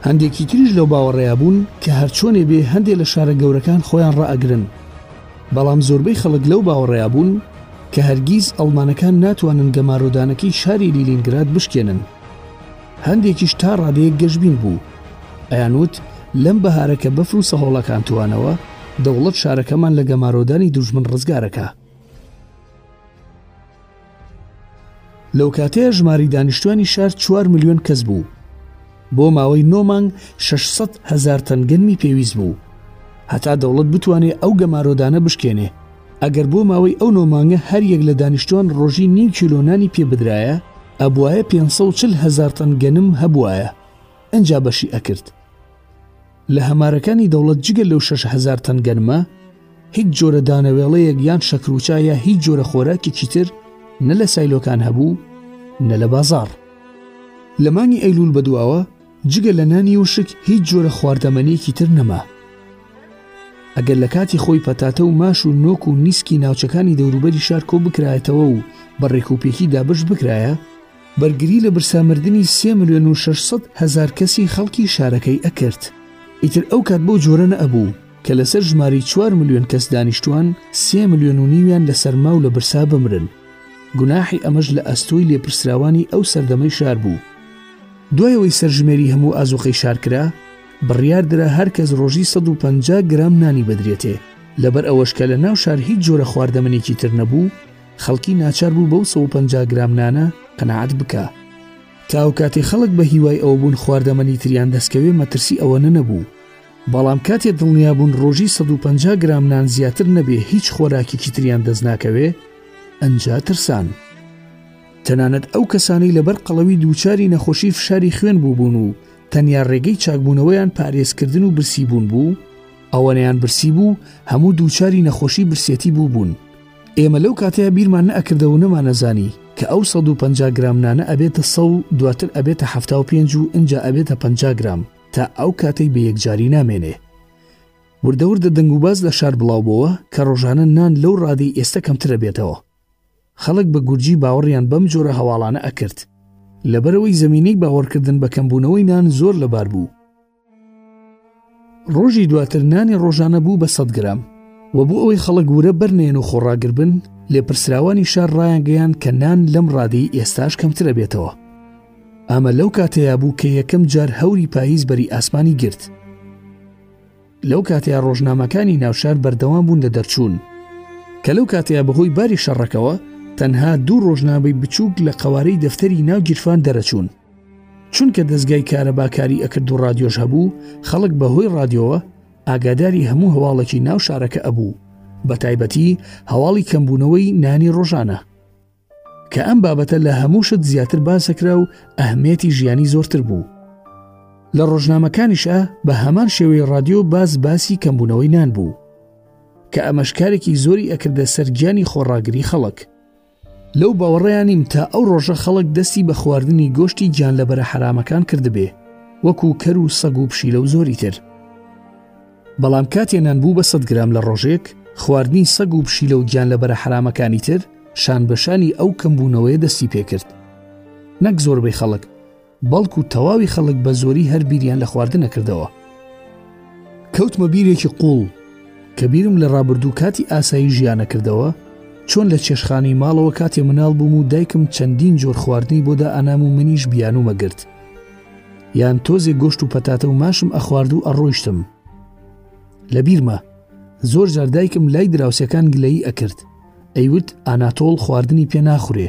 هەندێکی تریش لەو باوەڕەیا بوون کە هەرچۆنێ بێ هەندێ لە شارە گەورەکان خۆیان ڕائەگرن، بەڵام زۆربەی خەڵک لەو باوەڕەیا بوون کە هەرگیز ئەڵمانەکان ناتوانن گەمارۆدانەکەی شاری لیلینگراد بشکێنن. هەندێکیش تا ڕادەیەک گەشبین بوو، ئەیانوت لەم بەهارە کە بەفر و سەهۆڵەکان توانەوە، دەوڵەت شارەکەمان لە گەمارۆدانی دوژمن ڕزگارەکا. لەوکاتەیە ژمارەی دانیشتوانی شار چوار ملیۆن کەس بوو، بۆ ماوەی نۆ مانگ شەش سەد هەزار تەن گەنمی پێویست بوو. هەتا دەوڵەت بتوانێ ئەو گەمارۆدانە بشکێنێ، ئەگەر بۆ ماوەی ئەو نۆ مانگە هەر یەک لە دانیشتوان ڕۆژی نیو کیلۆ نانی پێ بدرایە، ئەبوایە پێنج سەد و چل هەزار تەن گەنم هەبوایە، ئنجا بەشی ئەکرد. لە هەمارەکانی دەوڵەت جگە لەو شەش هەزار تەن گەنمە، هیچ جۆرە دانەوێڵەیەک یان شەکروچا یا هیچ جۆرە خۆراکێکی تر نە لە سایلۆکان هەبوو نە لە بازاڕ. لە مانگی ئەیلوول بەدواوە جگە لە نانی وشک هیچ جۆرە خواردەمەنییەکی تر نەما. ئەگەر لە کاتی خۆی پەتاتە و ماش و نۆک و نیسکی ناوچەکانی دەوروبەری شار کۆبکرایەتەوە و بە ڕێکوپێکی دابەش بکرایە، بەرگری لە برسا مردنی سێ ملیۆن و شەش سەد هەزار کەسی خەڵکی شارەکەی ئەکرد ئیتر ئەو کات بەو جۆرە نەئەبوو کە لەسەر ژمارەی چوار ملیۆن کەس دانیشتوان سێ ملیۆن و نیویان لە سەرما و لە برسا بمرن گوناحی ئەمەش لە ئەستۆی لێپرسراوانی ئەو سەردەمەی شار بوو دوای ئەوەی سەرژمێری هەموو ئازوقەی شار کرا بڕیار درا هەر کەس ڕۆژی سەد و پەنجا گرام نانی بدرێتێ لەبەر ئەوەش کە لە ناو شار هیچ جۆرە خواردەمەنێکی تر نەبوو خەڵکی ناچار بوو بەو سەد و پەنجا گرام نانە قەناعەت بکا. تا ئەو کاتەی خەڵک بە هیوای ئەوە بوون خواردەمەنی تریان دەستکەوێ مەترسی ئەوەنە نەبوو. بەڵام کاتێ دڵنیا بوون ڕۆژی سەد و پەنجا گرام نان زیاتر نەبێ هیچ خۆراکێکی تریان دەست ناکەوێ، ئەنجا ترسان. تەنانەت ئەو کەسانەی لە بەر قەڵەوی دووچاری نەخۆشی فشاری خوێن بووبوون و تەنیا ڕێگەی چاکبوونەوەیان پارێزکردن و برسیبوون بوو، ئەوەنەیان برسی بوو هەموو دووچاری نەخۆشی برسێتی بووبوون. ئێمە لەو کاتەیا بیرمان نەئەکردەوە و نەمانەزانی کە ئەو سەد و پەنجا گرام نانە ئەبێتە سەو دواتر ئەبێتە حەفتا و پێنج و ئنجا ئەبێتە پەنجا گرام تا ئەو کاتەی بە یەکجاری نامێنێ. وردە وردە دەنگوباس لە شار بڵاو بۆوە کە ڕۆژانە نان لەو ڕادەی ئێستە کەمتر ئەبێتەوە. خەڵک بە گورجی باوەڕیان بەم جۆرە هەواڵانە ئەکرد. لەبەرئەوەی زەمینەی باوەڕکردن بە کەمبوونەوەی نان زۆر لەبار بوو. ڕۆژی دواتر نانی ڕۆژانە بوو بە سەد گرام و بۆ ئەوەی خەڵک ورە بەرنێن و خۆڕاگر بن لێپرسراوانی شار ڕایانگەیان کە نان لەم ڕادی ئێستاش کەمترە بێتەوە ئەمە لەو کاتەیە بوو کە یەکەم جار هەوری پاییز بەری ئاسمانی گرت لەو کاتەیە ڕۆژنامەکانی ناوشار بەردەوام بوون لە دەرچوون کە لەو کاتەیە بەهۆی باری شەڕەکەوە تەنها دوو ڕۆژنامەی بچووک لە قوارەی دەفتەری ناو گیرفان دەرەچوون چونکە دەستگای کارەباکاری ئەکرد و ڕادیۆش هەبوو خەڵک بەهۆی ڕادیۆوە ئاگاداری هەموو هەواڵێکی ناو شارەکە ئەبوو بە تایبەتی هەواڵی کەمبوونەوەی نانی ڕۆژانە کە ئەم بابەتە لە هەموو شت زیاتر باسەکرا و ئەهمێتی ژیانی زۆرتر بوو لە ڕۆژنامەکانیشە بە هەمان شێوەی ڕادیۆ باز باسی کەمبوونەوەی نان بوو کە ئەمەشکارێکی زۆری ئەکردە سەرگیانی خۆڕاگری خەڵک لەو باوەڕەیا نیم تا ئەو ڕۆژە خەڵک دەستی بە خواردنی گۆشتی گیانلەبەرە حەرامەکان کردبێ وەکوو کەر و سەگ و پشیلە و زۆری تر بەڵام کاتێ نان بوو بە سەد گرام لە ڕۆژێک خواردنی سەگ و پشیلە و گیانلەبەرە حەرامەکانی تر شان بەشانی ئەو کەمبوونەوەی دەستی پێکرد نەک زۆربەی خەڵک بەڵکو تەواوی خەڵک بە زۆری هەر بیریان لە خواردنە کردەوە کەوتمە بیرێکی قوڵ کە بیرم لە ڕابردوو کاتی ئاسایی ژیانە کردەوە چۆن لە چێشخانی ماڵەوە کاتێ مناڵ بووم و دایکم چەندین جۆر خواردنی بۆدا ئەنام و منیش بیانومە گرت یان تۆزێ گۆشت و پەتاتە و ماشم ئەخوارد و ئەڕۆیشتم لە بیرمە زۆر جار دایکم لای دراوسەکان گلەیی ئەکرد ئەیوت ئاناتۆڵ خواردنی پێ ناخورێ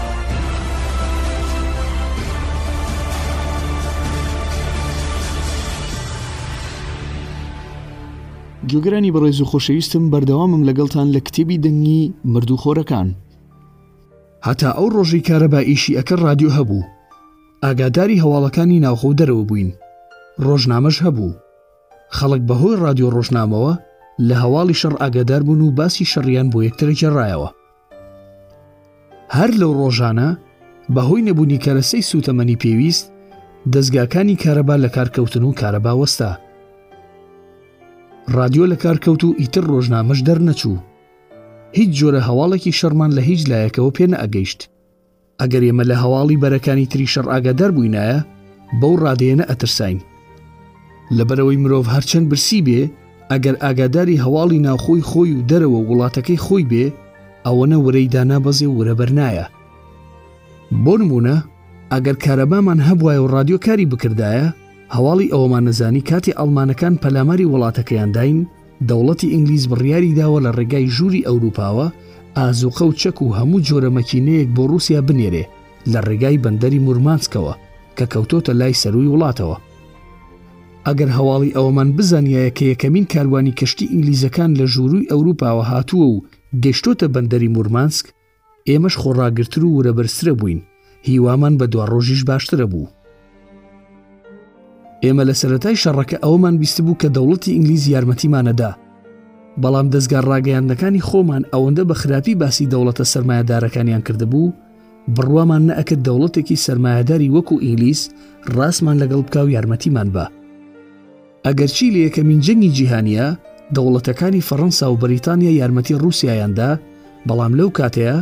گوێگرانی بەڕێز و خۆشەویستم بەردەوامم لەگەڵتان لە کتێبی دەنگی مردوو خۆرەکان هەتا ئەو ڕۆژی کارەبا ئیشی ئەکە رادیۆ هەبوو ئاگاداری هەواڵەکانی ناوخۆ دەرەوە بووین ڕۆژنامەش هەبوو خەڵک بەهۆی رادیۆ ڕۆژنامەوە لە هەواڵی شەڕ ئاگادار بوون و باسی شەڕیان بۆ یەکترە جێڕایەوە هەر لەو ڕۆژانە بەهۆی نەبوونی کەرەسەی سووتەمەنی پێویست دەستگاکانی کارەبا لە کارکەوتن و کارەبا وەستا رادیۆ لە کارکەوت و ئیتر ڕۆژنامەش دەرنەچوو هیچ جۆرە هەواڵێکی شەڕمان لە هیچ لایەکەوە پێ نەئەگەیشت ئەگەر ئێمە لە هەواڵی بەرەکانی تری شەڕ ئاگادار بووینایە بەو ڕادێنە ئەترساین لەبەرەوەی مرۆڤ هەرچەند برسی بێ ئەگەر ئاگاداری هەواڵی ناوخۆی خۆی و دەرەوە وڵاتەکەی خۆی بێ ئەوەنە ورەی دانابەزێ ورە بەرنایە بۆ نمونە ئەگەر کارەبامان هەبواە و رادیۆ کاری بکردایە هەواڵی ئەوەمان نەزانی کاتی ئەڵمانەکان پەلاماری وڵاتەکەیان داین دەوڵەتی ئینگلیز بڕیاری داوە لە ڕێگای ژووری ئەوروپاوە ئازوقە و چەک و هەموو جۆرە مەکینەیەک بۆ ڕووسیا بنێرێ لە ڕێگای بەندەری مورمانسکەوە کە کەوتۆتە لای سەرووی وڵاتەوە. ئەگەر هەواڵی ئەوەمان بزانیایە کە یەکەمین کاروانی کەشتی ئینگلیزەکان لە ژوورووی ئەوروپاوە هاتووە و گەشتۆتە بەندەری مورمانسک، ئێمەش خۆڕاگرتر و ورەبەرسرە بووین هیوامان بە دواڕۆژیش باشترە بوو ئێمە لە سەتای شەڕەکە ئەومان بیست بوو کە دەوڵەتی ئینگلیز یارمەتیمانەدا بەڵام دەستگا ڕاگەیاندەکانی خۆمان ئەوەندە بە خراپی باسی دەوڵەتە سرمایهدارەکانیان کردبوو بڕوامان نەئەکرد دەوڵەتێکی سرمایهداری وەکو ئینگلیس ڕاستمان لەگەڵ بکاو یارمەتیمان بە ئەگەرچی لە یەکەمین جەنگی جیهانیە دەوڵەتەکانی فەڕەنسا و بەریتانیا یارمەتی ڕوسیایاندا بەڵام لەو کاتەیە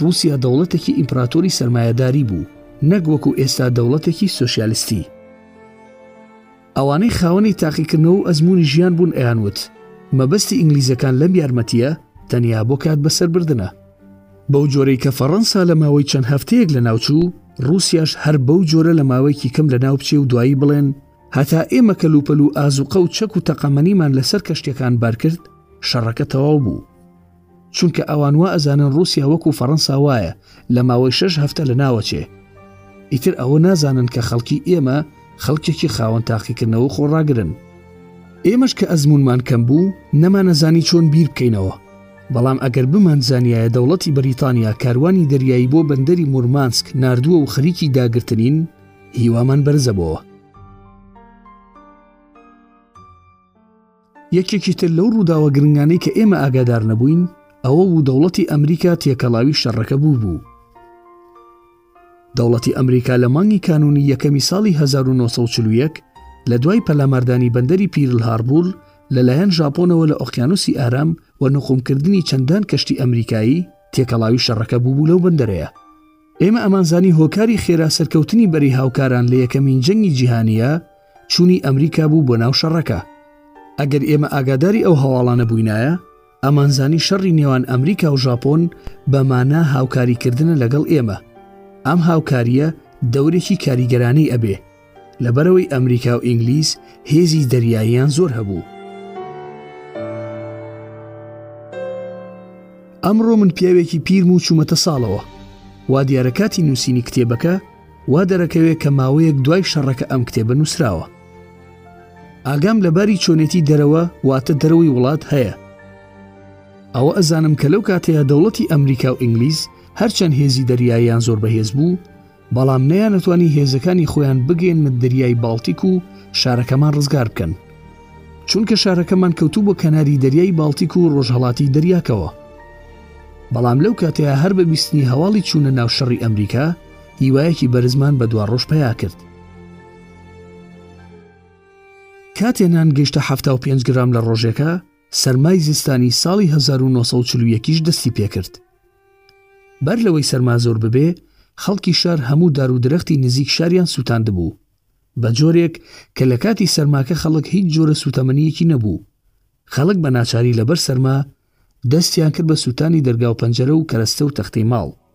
ڕوسیا دەوڵەتێکی ئیمپراتۆری سرمایهداری بوو نەک وەکو ئێستا دەوڵەتێکی سوسیالستی ئەوانەی خاوەنی تاقیکردنەوە و ئەزمموی ژیان بوون ئەیان وت مەبەستی ئینگلیزەکان لەم یارمەتیە تەنیا بۆ کات بەسەر بردنە بەو جۆرەی کە فەڕەنسا لە ماوەی چەند هەفتەیەک لە ناوچوو ڕوسیاش هەر بەو جۆرە لە ماوەیەکی کەم لە ناو بچێ و دوایی بڵێن هەتا ئێمە کەلوپەل و ئازوقە و چەک و تەقەمەنیمان لەسەر کەشتەکان بارکرد شەڕەکە تەواو بوو چونکە ئەوان وا ئەزانن رووسیا وەکو فەڕەنسا وایە لە ماوەی شەش هەفتە لە ناوەچێ ئیتر ئەوە نازانن کە خەڵکی ئێمە خەڵکێکی خاوەن تاقیکردنەوە خۆڕاگرن ئێمەش کە ئەزمونمان کەم بوو نەمانەزانی چۆن بیر بکەینەوە بەڵام ئەگەر بمان زانایە دەوڵەتی بەریتانیا کاروانی دەریایی بۆ بەندەری مورمانسک نردووە و خەریکی داگرتنین هیوامان بەرزە بۆ یەکێکی تر لەو ڕووداوە گرنگانەی کە ئێمە ئاگادار نەبووین ئەوە بوو دەوڵەتی ئەمریکا تێکەڵاوی شەڕەکە بوو بوو دەوڵەتی ئەمریکا لە مانگی کانونی یەکەمی ساڵی 1940 لە دوای پەلاماردانی بەندەری پیرل هاربول لەلایەن ژاپۆنەوە لە ئۆقیانوسی ئارام و نقومکردنی چەندان کەشتی ئەمریکایی تێکەڵاوی شەڕەکە بووبوو لەو بەندەرەیە ئێمە ئەمانزانی هۆکاری خێرا سەرکەوتنی بەری هاوکاران لە یەکەمین جەنگی جیهانیە چوونی ئەمریکا بوو بۆ ناو شەڕەکە ئەگەر ئێمە ئاگاداری ئەو هەواڵانە بووینایە ئەمانزانی شەڕی نێوان ئەمریکا و ژاپۆن بەمانە هاوکاریکردنە لەگەڵ ئێمە ئەم هاوکاریە دەورێکی کاریگەرانەی ئەبێ لەبەرەوەی ئەمریکا و ئینگلیس هێزی دەریاییان زۆر هەبوو ئەمڕۆ من پیاوێکی پیرم و چوومەتە ساڵەوە وا دیارە کاتی نووسینی کتێبەکە وا دەرەکەوێت کە ماوەیەک دوای شەڕەکە ئەم کتێبە نووسراوە ئاگام لەباری چۆنێتی دەرەوە واتە دەرەوەی وڵات هەیە ئەوە ئەزانم کە لەو کاتەیە دەوڵەتی ئەمریکا و ئینگلیز هەرچەند هێزی دەریایان زۆر بەهێز بوو بەڵام نەیانەتوانی هێزەکانی خۆیان بگەێنە دەریای باڵتیک و شارەکەمان ڕزگار بکەن چونکە شارەکەمان کەوتوو بۆ کەناری دەریای باڵتیک و ڕۆژهڵاتی دەریاکەوە بەڵام لەو کاتەیە هەر بە بیستنی هەواڵی چوونە ناو شەڕی ئەمریکا هیوایەکی بەرزمان بە دوا ڕۆژ پیا کرد کاتێنان گەشتە ه پێ گرام لە ڕۆژێکە سەرمای زستانی ساڵی هەزار و نۆ سەد و چل و یەک یش دەستی پێکرد. بەر لەوەی سەرما زۆر ببێ، خەڵکی شار هەموو دار و درەختی نزیک شاریان سووتاندبوو، بە جۆرێک کە لە کاتی سەرماکە خەڵک هیچ جۆرە سووتەمەنییەکی نەبوو. خەڵک بە ناچاری لەبەر سەرما، دەستیان کرد بە سووتانی دەرگا و پەنجەرە و کەرەستە و تەختەی ماڵ.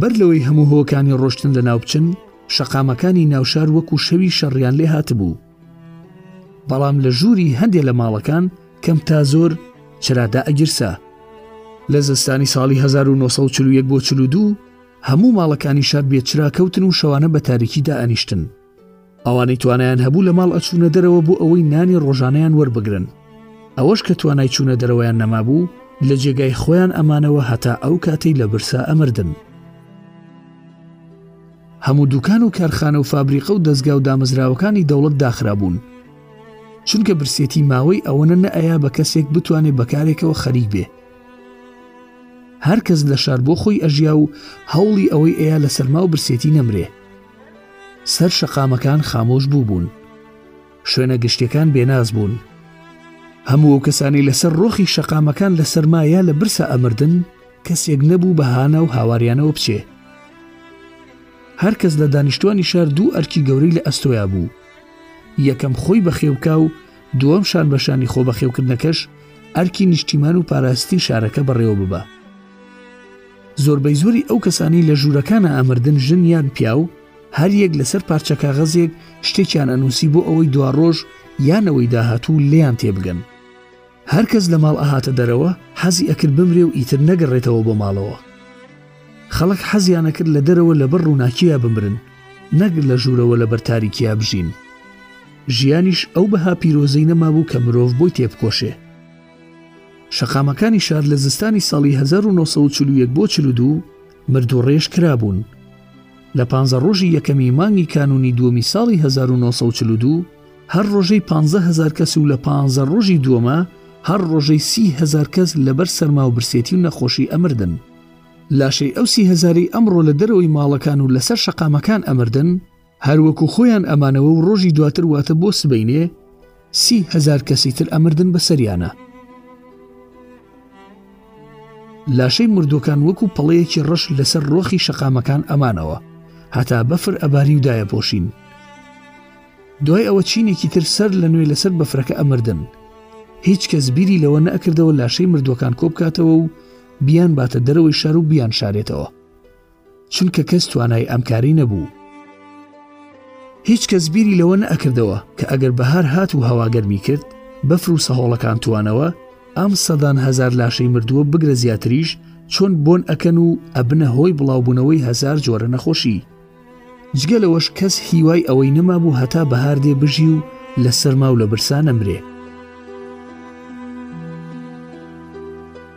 بەر لەوەی هەموو هۆکانی ڕۆشتن لە ناوبچن شەقامەکانی ناوشار وەکو شەوی شەڕیان لێ هاتبوو بەڵام لە ژووری هەندێک لە ماڵەکان کەم تا زۆر چرادا ئەگیرسا لە زستانی ساڵی 1940 بۆ 42 هەموو ماڵەکانی شار بێچرا کەوتن و شەوانە بە تاریکیدا ئەنیشتن ئەوانەی توانیان هەبوو لە ماڵ ئەچوونە دەرەوە بۆ ئەوەی نانی ڕۆژانیان وەربگرن ئەوەش کە توانای چوونە دەرەوەیان نەمابوو لە جێگای خۆیان ئەمانەوە هەتا ئەو کاتەی لە برسا ئەمردن هەموو دوکان و کارخانە و فابریقە و دەستگا و دامەزراوەکانی دەوڵەت داخرابوون چونکە برسێتی ماوەی ئەوەنە نەئەیا بە کەسێک بتوانێت بەکارێکەوە خەریک بێ هەر کەس لە شار بۆ خۆی ئەژیا و هەوڵی ئەوەی ئەیا لە سەرما و برسێتی نەمرێ سەر شەقامەکان خامۆش بوو بوون شوێنە گشتەکان بێناز بوون هەموو ئەو کەسانی لەسەر ڕۆخی شەقامەکان لە سەرمایە لە برسە ئەمردن کەسێک نەبوو بەهانە و هاواریانەوە بچێ هەرکەس لە دانیشتوانی شار دوو ئەرکی گەورەی لە ئەستۆیا بوو یەکەم خۆی بەخێوکا و دووەم شان بەشانی خۆ بەخێوکردنەکەش ئەرکی نیشتیمان و پاراستی شارەکە بەڕێوە ببە زۆربەی زۆری ئەو کەسانەی لە ژوورەکانا ئەمردن ژن یان پیاو هەر یەک لەسەر پارچە کاغەزێک شتێکیان ئەنووسی بۆ ئەوەی دواڕۆژ یا نەوەی داهاتوو لێیان تێبگەن. هەر کەس لە ماڵ ئەهاتە دەرەوە حەزی ئەکرد بمرێ و ئیتر نەگەڕێتەوە بۆ ماڵەوە. خەڵک حەزیان ئەکرد لە دەرەوە لەبەر ڕووناکییا بمرن نەک لە ژوورەوە لەبەر تاریکیا بژین. ژیانیش ئەو بەها پیرۆزەی نەمابوو کە مرۆڤ بۆی تێبکۆشێ. شەقامەکانی شار لە زستانی ساڵی 1940 بۆ 42 مردوڕێژ کرابوون. لە پ ڕۆژی یەکەمی مانگی کانونی دووەمی ساڵی 1942 هەر ڕۆژەی پ هزار کەس و لە پ ڕۆژی دووەمە هەر ڕۆژەی سی هزار کەس لەبەر سەرما و برسێتی و نەخۆشی ئەمردن. لاشەی ئەو سی هزارەی ئەمڕۆ لە دەرەوەی ماڵەکان و لەسەر شەقامەکان ئەمردن، هەر وەکو خۆیان ئەمانەوە و ڕۆژی دواتر واتە بۆ سبینێ سی هزار کەسی تر ئەمردن بەسەریانە. لاشەی مردوەکان وەکو پەڵەیەکی ڕەش لەسەر ڕۆخی شەقامەکان ئەمانەوە هەتا بەفر ئەباری و دایە پۆشین. دوای ئەوە چینێکی تر سەر لە نوێ لەسەر بەفرەکە ئەمردن. هیچ کەس بیری لەوە نەکردەوە لاشەی مردوەکان کۆبکاتەوە و بیان باتە دەرەوەی شار و بیان شارێتەوە. چونکە کەس توانای ئەم کاری نەبوو. هیچ کەس بیری لەوە نەئەکردەوە کە ئەگەر بەهار هات و هەوا گەرمی کرد بەفر و سەهۆڵەکان توانەوە ئەم سەدان هەزار لاشەی مردووە بگرە زیاتریش چۆن بۆن ئەکەن و ئەبنە هۆی بڵاوبوونەوەی هەزار جۆرە نەخۆشی جگە لەوەش کەس هیوای ئەوەی نەمابوو هەتا بەهاردێ بژی و لە سەرما و لە برسا نەمرێ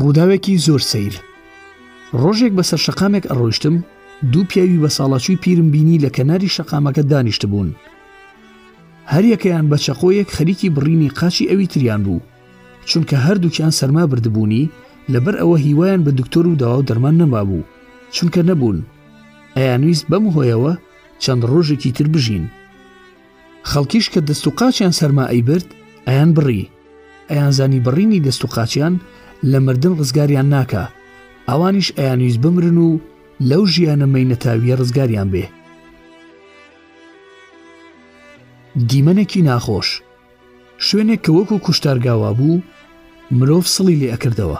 ڕووداوێکی زۆر سەیر ڕۆژێک بەسەر شەقامێک ئەڕۆشتم دوو پیاوی بە ساڵاچوی پیرم بینی لە کەناری شەقامەکە دانیشت بوون هەریەکەیان بە چەقۆیەک خەریکی بڕینی قاچی ئەوی تریان بوو چونکە هەردووکیان سەرما بردبوونی لەبەر ئەوە هیوایان بە دکتۆر و داوا دەرمان نەمابوو چونکە نەبوون ئەیانویست بەم هۆیەوە چەند ڕۆژێکی تر بژین خەڵکیش کە دەست و قاچیان سەرما ئەی برد ئەیان بڕی ئەیان زانی بڕینی دەست و قاچیان لە مردن ڕزگاریان ناکە ئەوانیش ئەیانویست بمرن و لەو ژیانە مەینەتاویە ڕزگاریان بێ دیمەنێکی ناخۆش شوێنێک کە وەکو کوشتارگاوا بوو مرۆڤ سڵی لێ ئەکردەوە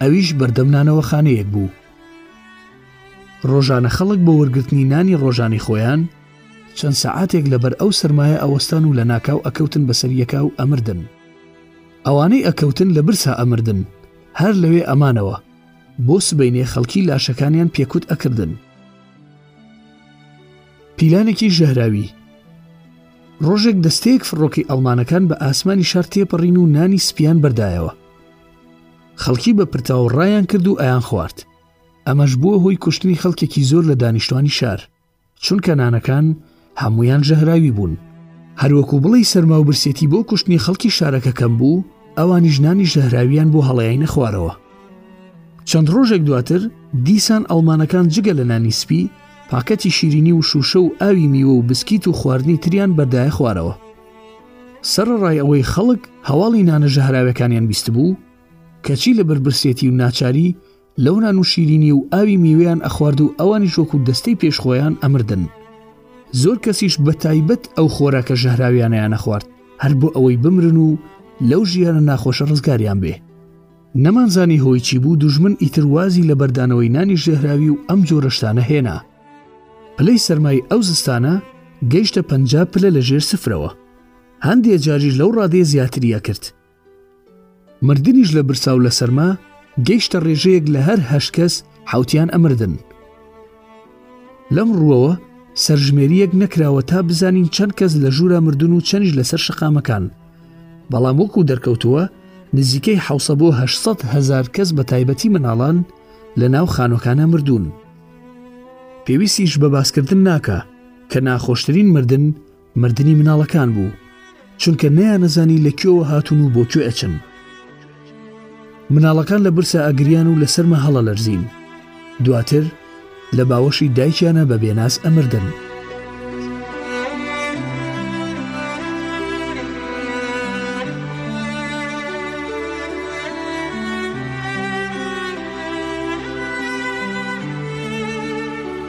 ئەویش بەردەم نانەوە خانەیەک بوو ڕۆژانە خەڵک بۆ وەرگرتنی نانی ڕۆژانی خۆیان چەند سەعاتێک لەبەر ئەو سەرمایە ئەوەستان و لەناکاو ئەکەوتن بەسەر یەکا و ئەمردن. ئەوانەی ئەکەوتن لە برسا ئەمردن، هەر لەوێ ئەمانەوە. بۆ سبەینێ خەڵکی لاشەکانیان پێکوت ئەکردن. پیلانێکی ژەهراوی ڕۆژێک دەستەیەک فڕۆکەی ئەڵمانەکان بە ئاسمانی شار تێپەڕین و نانی سپیان بەردایەوە. خەڵکی بە پرتاو ڕایان کرد و ئەیان خوارد. ئەمەش بووە هۆی کوشتنی خەڵکێکی زۆر لە دانیشتوانی شار. چونکە نانەکان هەمویان ژەهراوی بوون هەروەکو بڵی سەرما و برسێتی بۆ کوشتنی خەڵکی شارەکەکەم بوو ئەوانی ژنانی ژەهراویان بۆ هەڵەیای نەخوارەوە چەند ڕۆژێک دواتر دیسان ئەڵمانەکان جگە لە نانی سپی پاکەتی شیرینی و شوشە و ئاوی میوە و بسکیت و خواردنی تریان بەدایە خوارەوە سەرڕای ئەوەی خەڵک هەواڵی نانە ژەهراوەکانیان بیست بوو کەچی لە بربرسێتی و ناچاری لەو نان و شیرینی و ئاوی میوەیان ئەخوارد و ئەوانیش وەکو دەستەی پێش خۆیان ئەمردن زۆر کەسیش بە تایبەت ئەو خۆراکە ژەهراویانەیان نەخوارد هەر بۆ ئەوەی بمرن و لەو ژیانە ناخۆشە ڕزگاریان بێ نەمانزانی هۆی چی بوو دوژمن ئیتر وازی لە بەردانەوەی نانی ژێهراوی و ئەم جۆرەشتانە هێنا پلەی سەرمای ئەو زستانە گەیشتە پ پلە لە ژێر سفرەوە هەندێ جاریش لەو ڕادێ زیاتری ئەکرد مردنیش لە برساو لە سەرما گەیشتە ڕێژەیەک لە هەر هەشت کەس حوتیان ئەمردن لەم ڕووەوە سەرژمێریەک نەکراوە تا بزانین چەند کەس لە ژوورە مردن و چەنیش لەسەر شقامەکان بەڵام وەکو دەرکەوتووە نزیکەی حوسە بۆ 600 هزار کەس بە تایبەتی مناڵان لە ناو خانۆکانە مردوون پێویستیش بە باسکردن ناکە کە ناخۆشترین مردن مردنی مناڵەکان بوو چونکە نەیانەزانی لە کوێوە هاتون و بۆ کوێ ئەچن مناڵەکان لە برسا ئەگریان و لەسەرمە هەڵە لەرزین دواتر لە باوەشی دایکیانە بە بێناس ئەمردن.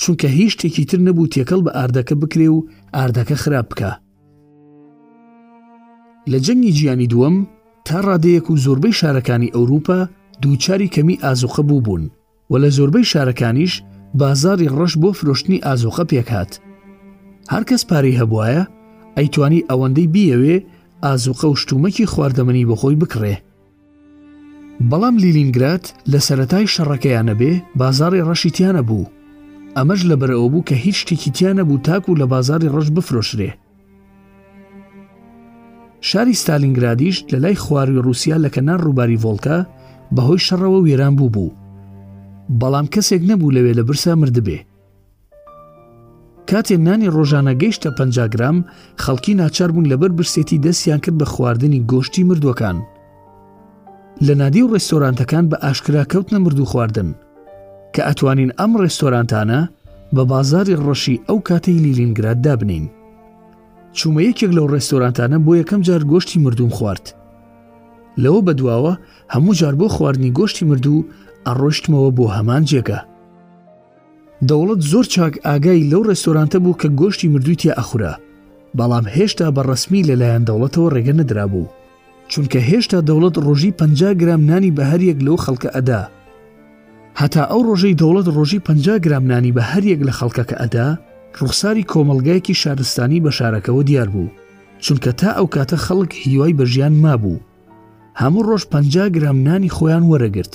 چونکە هیچ شتێکی تر نەبوو تێکەڵ بە ئاردەکە بکرێ و ئاردەکە خراپ بکا. لە جەنگی جیانی دووەم تا ڕادەیەک و زۆربەی شارەکانی ئەوروپا دووچاری کەمی ئازوقە بووبوون و لە زۆربەی شارەکانیش بازاری ڕەش بۆ فرۆشتنی ئازوقە پێکهات. هەر کەس پارەی هەبوایە ئەیتوانی ئەوەندەی بیەوێ ئازوقە و شتومەکی خواردەمەنی بۆ خۆی بکڕێ. بەڵام لیلینگراد لە سەرەتای شەڕەکەیا نەبێ بازاڕی ڕەشی تیا نەبوو ئەمەش لەبەر ئەوە بوو کە هیچ شتێکی تیا نەبوو تاکوو لە بازاری ڕەش بفرۆشرێ شاری ستالینگرادیش لە لای خواروی رووسیا لە کەنار ڕووباری ڤۆڵکە بەهۆی شەڕەوە وێران بوو بوو بەڵام کەسێک نەبوو لەوێ لە برسا مردبێ کاتێ نانی ڕۆژانە گەیشتە پەنجا گرام، خەڵکی ناچار بوون لەبەر برسێتی دەستیان کرد بە خواردنی گۆشتی مردووەکان. لە نادی و ڕێستۆرانتەکان بە ئاشکرا کەوتنە مردوو خواردن، کە ئەتوانین ئەم ڕێستۆرانتانە بە بازاری ڕەشی ئەو کاتەی لیلینگراد دابنێین. چوومە یەکێک لەو ڕێستۆرانتانە بۆ یەکەم جار گۆشتی مردووم خوارد. لەوە بەدواوە هەموو جار بۆ خواردنی گۆشتی مردوو ئەڕۆشتمەوە بۆ هەمان جێگە. دەوڵەت زۆر چاک ئاگای لەو ڕێستۆرانتە بوو کە گۆشتی مردووی تیا ئەخورا، بەڵام هێشتا بە ڕەسمی لە لایەن دەوڵەتەوە ڕێگە نەدرابوو، چونکە هێشتا دەوڵەت ڕۆژی پەنجا گرام نانی بە هەر یەک لەو خەڵکە ئەدا. هەتا ئەو ڕۆژەی دەوڵەت ڕۆژی پەنجا گرام نانی بە هەر یەک لە خەڵکەکە ئەدا، ڕوخساری کۆمەڵگایەکی شارستانی بە شارەکەوە دیار بوو، چونکە تا ئەو کاتە خەڵک هیوای بە ژیان مابوو. هەموو ڕۆژ پەنجا گرام نانی خۆیان وەرەگرت.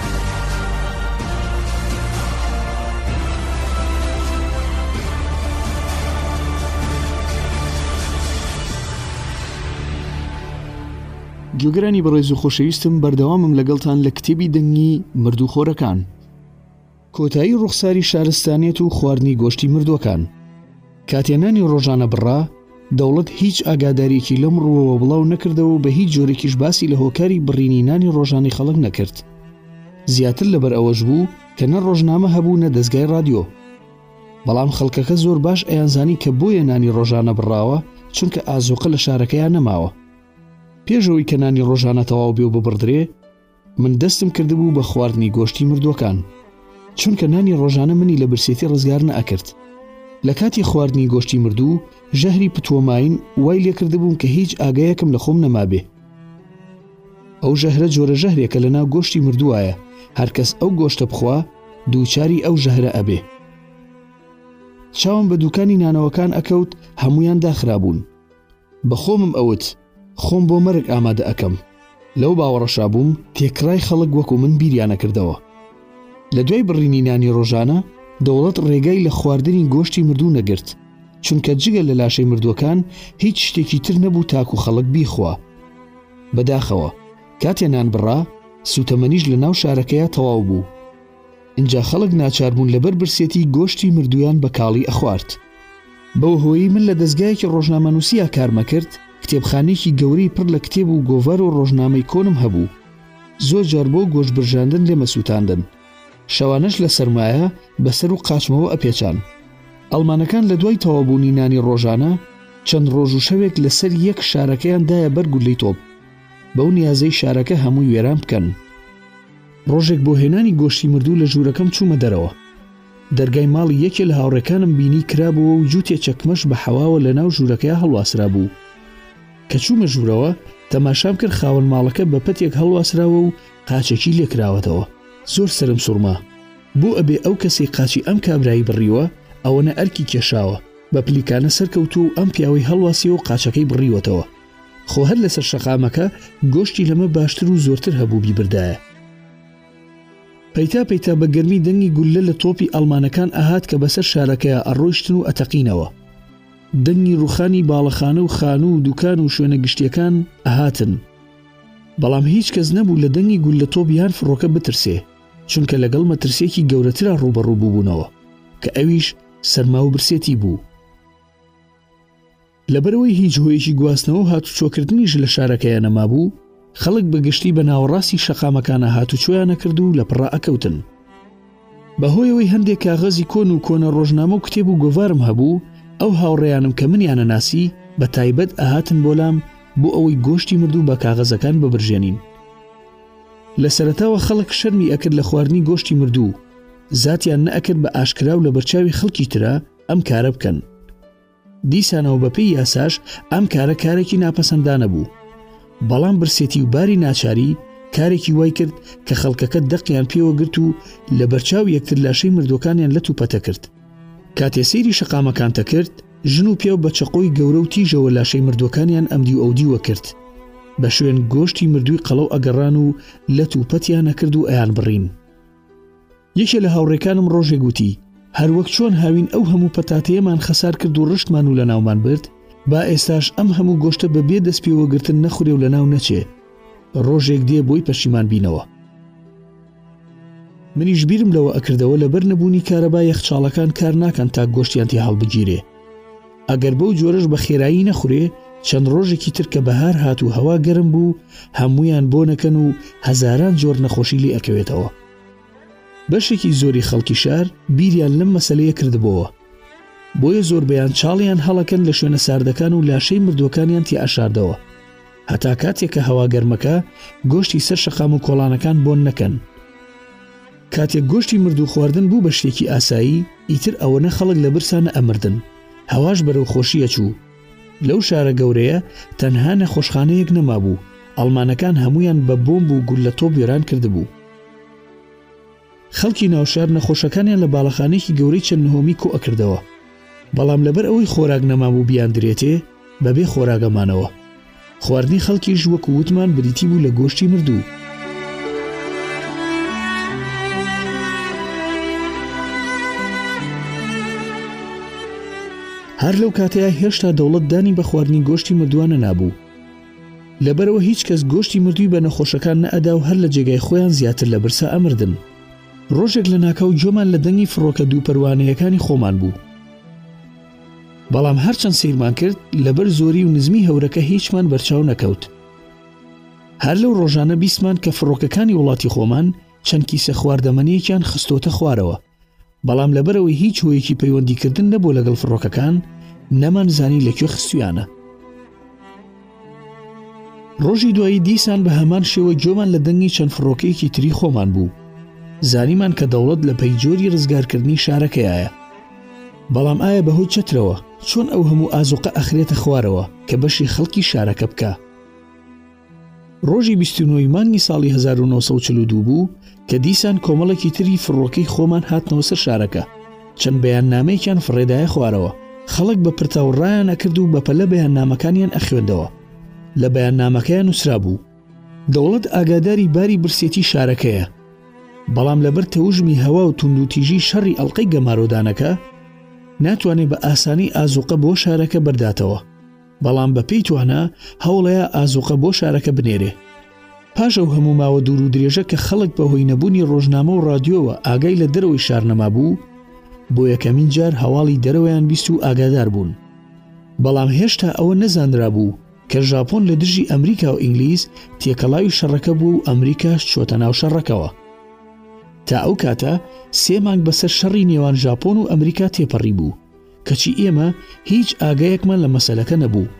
گوێگرانی بەڕێز و خۆشەویستم بەردەوامم لەگەڵتان لە کتێبی دەنگی مرد و خۆرەکان کۆتایی ڕوخساری شارستانیت و خواردنی گۆشتی مردوەکان کاتێ نانی ڕۆژانە بڕا، دەوڵەت هیچ ئاگاداریەکی لەم ڕووەوە بڵاو نەکردەوە و بە هیچ جۆرێکیش باسی لە هۆکاری بڕینی نانی ڕۆژانەی خەڵک نەکرد. زیاتر لەبەر ئەوەش بوو کە نە ڕۆژنامە هەبوو نە دەزگای ڕادیۆ. بەڵام خەڵکەکە زۆر باش ئەیانزانی کە بۆیە نانی ڕۆژانە بڕاوە چونکە ئازۆقە لە شارەکەیا نەماوە. پێش ئەوەی کە نانی ڕۆژانە تەواو بێ و ببڕدرێ، من دەستم کردبوو بە خواردنی گۆشتی مردووەکان چونکە نانی ڕۆژانە منی لە برسێتی ڕزگار نەئەکرد لە کاتی خواردنی گۆشتی مردوو ژەهری پتووەماین وای لێکردبووم کە هیچ ئاگایەکم لە خۆم نەمابێ ئەو ژەهرە جۆرە ژەهرێکە لە ناو گۆشتی مردووایە هەرکەس ئەو گۆشتە بخوا دووچاری ئەو ژەهرە ئەبێ چاوم بە دووکانی نانەوەکان ئەکەوت هەمویان داخرابوون بە خۆمم ئەوت خۆم بۆ مەرگ ئامادە ئەکەم. لەو باوەڕەشا بووم تێکڕای خەڵک وەکو من بیریان ئەکردەوە. لە دوای بڕینی نانی ڕۆژانە، دەوڵەت ڕێگای لە خواردنی گۆشتی مردوو نەگرت، چونکە جگە لە لاشەی مردووەکان هیچ شتێکی تر نەبوو تاکو خەڵک بیخوا. بەداخەوە، کاتێ نان بڕا، سووتەمەنیش لە ناو شارەکەیا تەواو بوو. ئینجا خەڵک ناچار بوون لەبەر برسێتی گۆشتی مردوویان بە کاڵی ئەخوارد. بەو هۆیەی من لە دەزگایەکی ڕۆژنامەنووسیا کارم ئەکرد، کتێبخانەیەکی گەورەی پڕ لە کتێب و گۆڤار و ڕۆژنامەی کۆنم هەبوو. زۆر جار بۆ گۆشت برژاندن لێم ئەسووتاندن. شەوانەش لە سەرمایە بە سەر و قاچمەوە ئەپێچان. ئەڵمانەکان لە دوای تەواوبوونی نانی ڕۆژانە، چەند ڕۆژ و شەوێک لە سەر یەک شارەکەیان دایە بەر گوللەی تۆپ، بەو نیازەی شارەکە هەمووی وێران بکەن. ڕۆژێک بۆ هێنانی گۆشتی مردوو لە ژوورەکەم چوومە دەرەوە. دەرگای ماڵی یەکێ لە هاوڕێکانم بینی کرابووە و جووتێ چەکمەش بە حەواوە لە ناو ژوورەکەیا هەڵواسرابوو. کە چوومە ژوورەوە، تەماشام کرد خاوەن ماڵەکە بە پەتێک هەڵواسراوە و قاچێکی لێ کراوەتەوە. زۆر سەرم سوڕما. بۆ ئەبێ ئەو کەسەی قاچی ئەم کابرای بڕیوە، ئەوەنە ئەرکی کێشاوە؟ بە پلیکانە سەرکەوتووە و ئەم پیاوەی هەڵواسیوە و قاچەکەی بڕیوەتەوە. خۆ هەر لەسەر شەقامەکە گۆشتی لەمە باشتر و زۆرتر هەبوو بیبردایە. پەیتا پەیتا بە گەرمی دەنگی گوللە لە تۆپی ئەڵمانەکان ئەهات کە بەسەر شارەکەیا ئەڕۆیشتن و ئەتەقینەوە. دەنگی ڕووخانی باڵەخانە و خانوو و دووکان و شوێنە گشتییەکان ئەهاتن. بەڵام هیچ کەس نەبوو لە دەنگی گوللە تۆپ یان فڕۆکە بترسێ، چونکە لەگەڵ مەترسییەکی گەورەترا ڕووبەڕوو بووبوونەوە، کە ئەویش سەرما و برسێتی بوو. لەبەرئەوەی هیچ هۆیەکی گواستنەوە و هاتوچۆکردنیش لە شارەکەیا نەمابوو، خەڵک بە گشتی بە ناوەڕاستی شەقامەکانا هاتوچۆیان ئەکرد و لە پڕا ئەکەوتن. بە هۆیەوەی هەندێ کاغەزی کۆن و کۆنە ڕۆژنامە و کتێب و گۆڤارم هەبوو، ئەو هاوڕێیانم کە منیان ئەناسی بە تایبەت ئەهاتن بۆ لام بۆ ئەوەی گۆشتی مردوو بە کاغەزەکان ببرژێنین. لە سەرەتاوە خەڵک شەرمی ئەکرد لە خواردنی گۆشتی مردوو، زاتیان نەئەکرد بە ئاشکرا و لەبەرچاوی خەڵکی ترا ئەم کارە بکەن. دیسانەوە بە پێی یاساش ئەم کارە کارێکی ناپەسەندانە بوو. بەڵام برسێتی و باری ناچاری کارێکی وای کرد کە خەڵکەکە دەقیان پێوە گرت و لە بەرچاو یەکتر لاشەی مردوەکانیان لەت و پەتە کرد. کاتێ سەیری شەقامەکانتە کرد، ژن و پیاو بە چەقۆی گەورە و تیژەوە لاشەی مردوەکانیان ئەمدیو ئەودیوە کرد. بە شوێن گۆشتی مردوی قەڵەو ئەگەڕان و لەت و پەتیان ئەکرد و ئەیانبڕین. یەکێ لە هاوڕێکانم ڕۆژێک وتی، هەر وەک چۆن هاوین ئەو هەموو پەتاتەیەمان خەسار کرد و ڕشتمان و لەناومان برد، با ئێستاش ئەم هەموو گۆشتە بە بێ دەستپێوەگرتن نەخورێ و لەناو نەچێ. ڕۆژێک دێ بۆی پەشیمان بینەوە. منیش بیرم لەوە ئەکردەوە لەبەر نەبوونی کارەبا یەخچاڵەکان کار ناکەن تا گۆشتیان تێ هەڵبگیرێ. ئەگەر بەو جۆرەش بە خێرایی نەخورێ، چەند ڕۆژێکی تر کە بەهار هات و هەوا گەرم بوو، هەموویان بۆنەکەن و هەزاران جۆر نەخۆشی لێ ئەکەوێتەوە. بەشێکی زۆری خەڵکی شار بیریان لەم مەسەلەیە کردبۆوە بۆیە زۆربەیان چاڵیان هەڵەکەن لە شوێنە ساردەکان و لاشەی مردووەکانیان تیاشاردەوە هەتا کاتێک کە هەوا گەرمەکە گۆشتی سەر شەقام و کۆڵانەکان بۆن نەکەن کاتێک گۆشتی مردوو خواردن بوو بە شتێکی ئاسایی ئیتر ئەوەنە خەڵک لە برسانە ئەمردن هەواش بەرەو خۆشیە چوو لەو شارە گەورەیە تەنها نەخۆشخانەیەک نەمابوو، ئەڵمانەکان هەموویان بە بۆمب و گوللە تۆپ وێران کردبوو. خەڵکی ناوشار نەخۆشەکانیان لە باڵەخانەیەکی گەورەی چەند نهۆمی کۆ ئەکردەوە، بەڵام لەبەر ئەوەی خۆراک نەمابوو بیاندرێتێ، بەبێ خۆراگە مانەوە. خواردنی خەڵکیش وەکو وتمان بریتی بوو لە گۆشتی مردوو. هەر لەو کاتەیە هێشتا دەوڵەت دانی بە خواردنی گۆشتی مردووانە نابوو. لەبەرەوە هیچ کەس گۆشتی مردووی بە نەخۆشەکان نەئەدا و هەر لە جێگای خۆیان زیاتر لە برسا ئەمردن. ڕۆژێک لە ناکاو گوێمان لە دەنگی فڕۆکە دوو پەروانەیەکانی خۆمان بوو. بەڵام هەرچەند سیرمان کرد لەبەر زۆری و نزمی هەورەکە هیچمان بەرچاو نەکەوت هەر لەو ڕۆژانە بیسمان کە فڕۆکەکانی وڵاتی خۆمان چەند کیسە خواردەمەنیەکیان خستۆتە خوارەوە بەڵام لەبەرەوەی هیچ هۆیەکی پەیوەندیکردن نەبوو لەگەڵ فڕۆکەکان نەمان زانی لەکوێ خستویانە ڕۆژی دوایی دیسان بە هەمان شێوە جۆمان لە دەنگی چەند فڕۆکەیەکی تری خۆمان بوو زانیمان کە دەوڵەت لە پەی جۆری ڕزگارکردنی شارەکەیە بەڵام ئایا بەهۆی چترەوە چۆن ئەو هەموو ئازوقە ئەخرێتە خوارەوە کە بەشی خەڵکی شارەکە بکە ڕۆژی 29 مانگی ساڵی 1942 بوو کە دیسان کۆمەڵێکی تری فڕۆکەی خۆمان هاتنەوە سەر شارەکە، چەند بەیاننامەیەکیان فڕێدایە خوارەوە، خەڵک بە پرتاو ڕایان ئەکرد و بەپەلە بەیاننامەکانیان ئەخوێندەوە، لە بەیاننامەکەیا نوسرابوو، دەوڵەت ئاگاداری باری برسێتی شارەکەیە، بەڵام لەبەر تەوژمی هەوا و توندوتیژی شەڕی ئەڵقەی گەمارۆدانەکە، ناتوانێ بە ئاسانی ئازوقە بۆ شارەکە بەرداتەوە. بەڵام بە پێی توانا هەوڵەیە ئازوقە بۆ شارەکە بنێرێ. پاش ئەو هەموو ماوە دوور و درێژە کە خەڵک بە هۆی نەبوونی ڕۆژنامە و ڕادیۆوە ئاگای لە دەرەوەی شار نەمابوو، بۆ یەکەمین جار هەواڵی دەرەوەیان بیست و ئاگادار بوون. بەڵام هێشتا ئەوە نەزانرابوو کە ژاپۆن لە دژی ئەمریکا و ئینگلیز تێکەڵاوی شەڕەکە بووە و ئەمریکاش چووەتە ناو شەڕەکەوە. تا ئەو کاتە سێ مانگ بەسەر شەڕی نێوان ژاپۆن و ئەمریکا تێپەڕیبوو کەچی ئێمە هیچ ئاگایەکمان لە مەسەلەکە نەبوو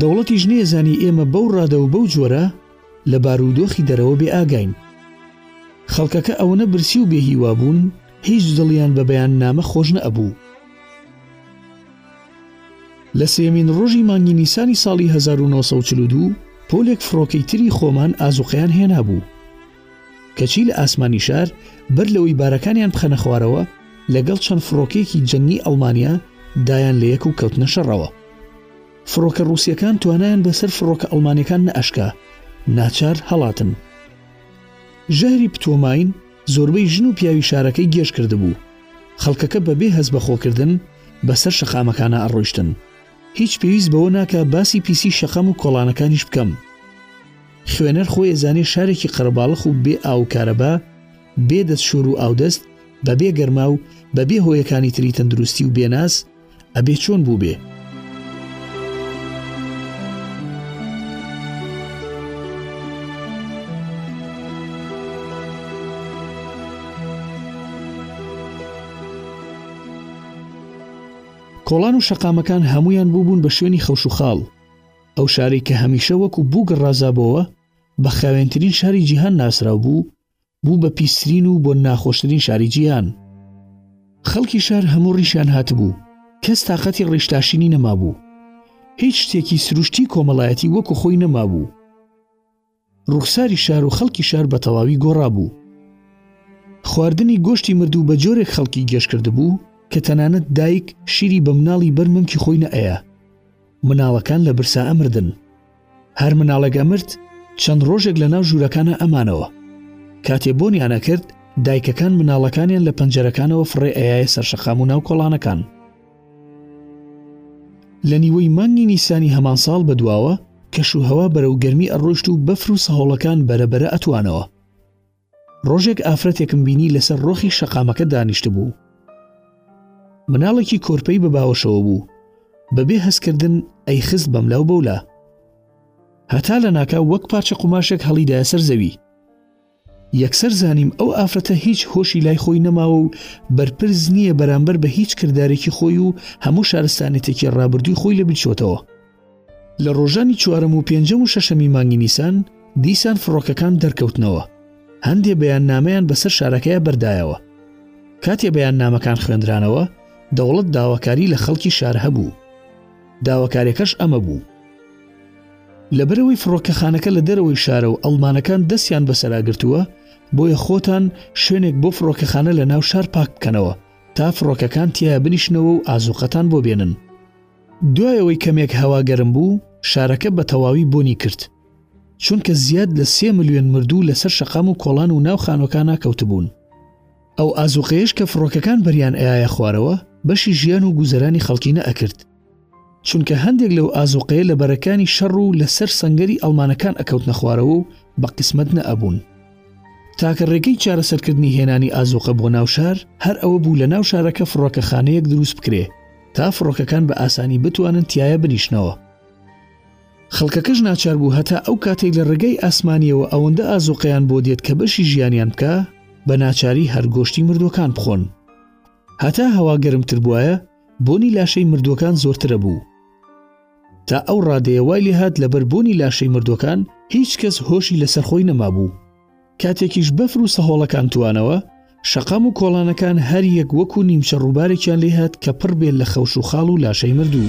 دەوڵەتیش نێزانی ئێمە بەو ڕادەو بەو جۆرە لە بارودۆخی دەرەوە بێ ئاگاین خەڵکەکە ئەوەنە برسی و بێ هیوا بوون هیچ دڵیان بە بەیان نامە خۆش نەبوو لە سێمین ڕۆژی مانگی نیسانی ساڵی 1942 پۆلێک فڕۆکەی تری خۆمان ئازوقەیان هێنابوو کەچی لە ئاسمانی شار بەر لەوەی بارەکانیان بخەنە خوارەوە لەگەڵ چەند فڕۆکەیەکی جەنگی ئەڵمانیا دایان لە یەک و کەوتنە شەڕەوە فڕۆکە ڕووسەکان توانیان بەسەر فڕۆکە ئەڵمانەکان نەئەشکا ناچار هەڵاتن ژەهری پتۆماین زۆربەی ژن و پیاوی شارەکەی گێش کردبوو خەڵکەکە بەبێ هەز بەخۆکردن بەسەر شەقامەکانە ئەڕۆیشتن هیچ پێویست بەوە ناکە باسی پیسی شەقەم و کۆڵانەکانیش بکەم خوێنەر خۆی ئەزانێ شارێکی قەرەباڵخ و بێ ئاو و کارەبا، بێ دەستشور و ئاودەست، بە بێ گەرما و بە بێ هۆیەکانی تری تەندروستی و بێ ناز، ئەبێ چۆن بووبێ؟ کۆڵان و شەقامەکان هەموویان بووبوون بە شوێنی خەوش و خاڵ، ئەو شارەی کە هەمیشە وەکو بووگ ڕازابۆوە بە خاوێنترین شاری جیهان ناسراو بوو، بوو بە پیسترین و بۆن ناخۆشترین شاری جیهان. خەڵکی شار هەموو ڕیشیان هاتبوو، کەس تاقەتی ڕیشتاشینی نەمابوو. هیچ شتێکی سروشتی کۆمەڵایەتی وەکو خۆی نەمابوو. ڕووخساری شار و خەڵکی شار بە تەواوی گۆڕابوو. خواردنی گۆشتی مردوو بە جۆرێک خەڵکی گێژ کردبوو کە تەنانەت دایک شیری بە مناڵی بەر مەمکی خۆی نەئەیا. مناڵەکان لە برسا ئەمردن. هەر مناڵێک ئەمرد، چەند ڕۆژێک لە ناو ژوورەکانا ئەمانەوە. کاتێ بۆنیان ئەکرد، دایکەکان مناڵەکانیان لە پەنجەرەکانەوە فڕێ ئەیایە سەر شەقام و ناو کۆڵانەکان. لە نیوەی مانگی نیسانی هەمان ساڵ بەدواوە کەش و هەوا بەرەو گەرمی ئەڕۆشت و بەفر و سەهۆڵەکان بەرەبەرە ئەتوانەوە ڕۆژێک ئافرەتێکم بینی لەسەر ڕۆخی شەقامەکە دانیشت بوو مناڵێکی کۆرپەی بە باوەشەوە بوو بەبێ هەستکردن ئەی خست بەم لاو بەولا هەتا لە ناکە وەک پارچە قوماشێک هەڵیدایە سەر زەوی یەکسەر زانیم ئەو ئافرەتە هیچ هۆشی لای خۆی نەماوە و بەرپرس نییە بەرامبەر بە هیچ کردارێکی خۆی و هەموو شارستانێتێکی ڕابردووی خۆی لە بیرچۆتەوە. لە ڕۆژانی چوارەم و پێنجەم و شەشەمی مانگی نیسان دیسان فڕۆکەکان دەرکەوتنەوە. هەندێ بەیاننامەیان بەسەر شارەکەیا بەردایەوە. کاتێ بەیاننامەکان خوێندرانەوە، دەوڵەت داواکاری لە خەڵکی شار هەبوو. داواکاریەکەش ئەمە بوو. لەبەرئەوەی فڕۆکەخانەکە لە دەرەوەی شارە و ئەڵمانەکان دەستیان بەسەرا گرتووە، بۆیە خۆتان شوێنێک بۆ فڕۆکەخانە لە ناو شار پاک بکەنەوە، تا فڕۆکەکان تیایا بنیشنەوە و ئازووقەتان بۆ بێنن. دوای ئەوەی کەمێک هەوا گەرم بوو، شارەکە بە تەواوی بۆنی کرد، چونکە زیاد لە سێ ملیۆن مردوو لەسەر شەقام و کۆڵان و ناو خانووەکانا کەوتبوون. ئەو ئازوقەیەش کە فڕۆکەکان بەریان ئەیایە خوارەوە بەشی ژیان و گوزەرانی خەڵکی نەئەکرد، چونکە هەندێک لەو ئازوقەیە لە بەرەکانی شەڕ و لە سەر سەنگەری ئەڵمانەکان ئەکەوتنە خوارەوە و بە قیسمەت نەئەبوون. تاکە ڕێگەی چارەسەرکردنی هێنانی ئازوقە بۆ ناو شار هەر ئەوە بوو لە ناو شارەکە فڕۆکەخانەیەک دروست بکرێ تا فڕۆکەکان بە ئاسانی بتوانن تیایا بنیشنەوە. خەڵکەکەش ناچار بوو هەتا ئەو کاتەی لە ڕێگای ئاسمانییەوە ئەوەندە ئازۆقەیان بۆ دێت کە بەشی ژیانیان بکا، بە ناچاری هەر گۆشتی مردووەکان بخۆن. هەتا هەوا گەرمتر بوایە، بۆنی لاشەی مردووەکان زۆرترە بوو. تا ئەو ڕادەیە وای لێ هات لەبەر بۆنی لاشەی مردووەکان هیچ کەس هۆشی لەسەر خۆی نەمابوو. کاتێکیش بەفر و سەهۆڵەکان توانەوە، شەقام و کۆڵانەکان هەر یەک وەکو نیمچە ڕووبارێکیان لێ هات کە پڕ بێ لە خەوش و خاڵ و لاشەی مردوو.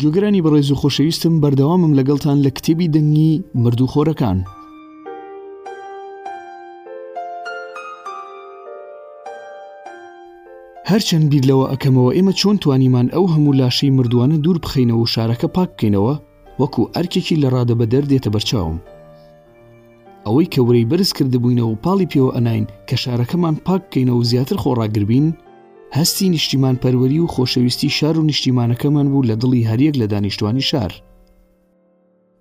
گوێگرانی بەڕێز و خۆشەویستم بەردەوامم لەگەڵتان لە کتێبی دەنگی مردوو خۆرەکان. هەرچەند بیر لەوە ئەکەمەوە ئێمە چۆن توانیمان ئەو هەموو لاشەی مردووانە دوور بخینەوە و شارەکە پاک بکەینەوە وەکو ئەرکێکی لە ڕادە بەدەر دێتە بەرچاوم ئەوەی کە ورەی بەرز کردبووینەوە و پاڵی پێوە ئەناین کە شارەکەمان پاک بکەینەوە و زیاتر خۆڕاگر بین، هەستی نیشتیمانپەروەری و خۆشەویستی شار و نیشتیمانەکەمان بوو لە دڵی هەریەک لە دانیشتوانی شار.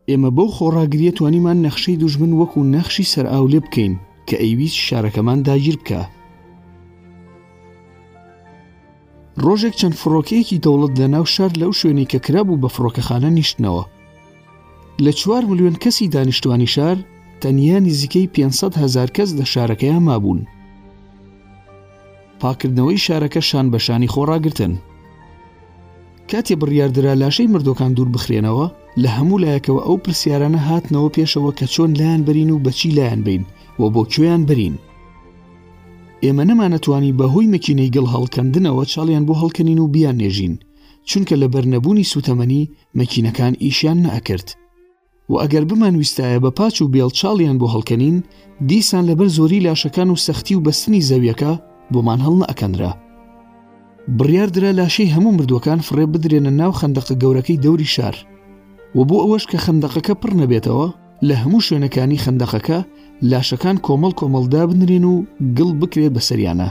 ئێمە بەو خۆڕاگرییە توانیمان نەخشەی دوژمن وەکو نەخشی سەرئاو لێ بکەین کە ئەیویست شارەکەمان داگیر بکا. ڕۆژێک چەند فڕۆکەیەکی دەوڵەت لە ناو شار لەو شوێنی کە کرابوو بە فڕۆکەخانە نیشتنەوە لە چوار ملیۆن کەسی دانیشتوانی شار تەنیا نزیکەی 500 هزار کەس لە شارەکەیان مابوون پاکردنەوەی شارەکە شان بەشانی خۆڕاگرتن کاتێ بڕیاردرا لاشەی مردۆکان دوور بخرێنەوە لە هەموو لایەکەوە ئەو پرسیارانە هاتنەوە پێشەوە کە چۆن لایەن برین و بەچی لایەن بین و بۆ کوێیان برین ئێمە نەمانەتوانی بە هۆی مەکینەی گڵ هەڵکەندنەوە چاڵیان بۆ هەڵکەنین و بیاننێژین چونکە لە بەر نەبوونی سووتەمەنی مەکینەکان ئیشیان نەئەکرد و ئەگەر بمانویستایە بە پاچ و بێڵ چاڵیان بۆ هەڵکەنین دیسان لەبەر زۆری لاشەکان و سەختی و بەستنی زەویەکە بۆمان هەڵنەئەکەنرا بڕیاردرا لاشەی هەموو مردووەکان فڕێ بدرێنە ناو خەندەقە گەورەکەی دەوری شار و بۆ ئەوەش کە خەندەقەکە پڕ نەبێتەوە لە هەموو شوێنەکانی خەندەقەکە لاشەکان کۆمەڵ کۆمەڵ دابنرێن و گڵ بکرێت بەسەریانە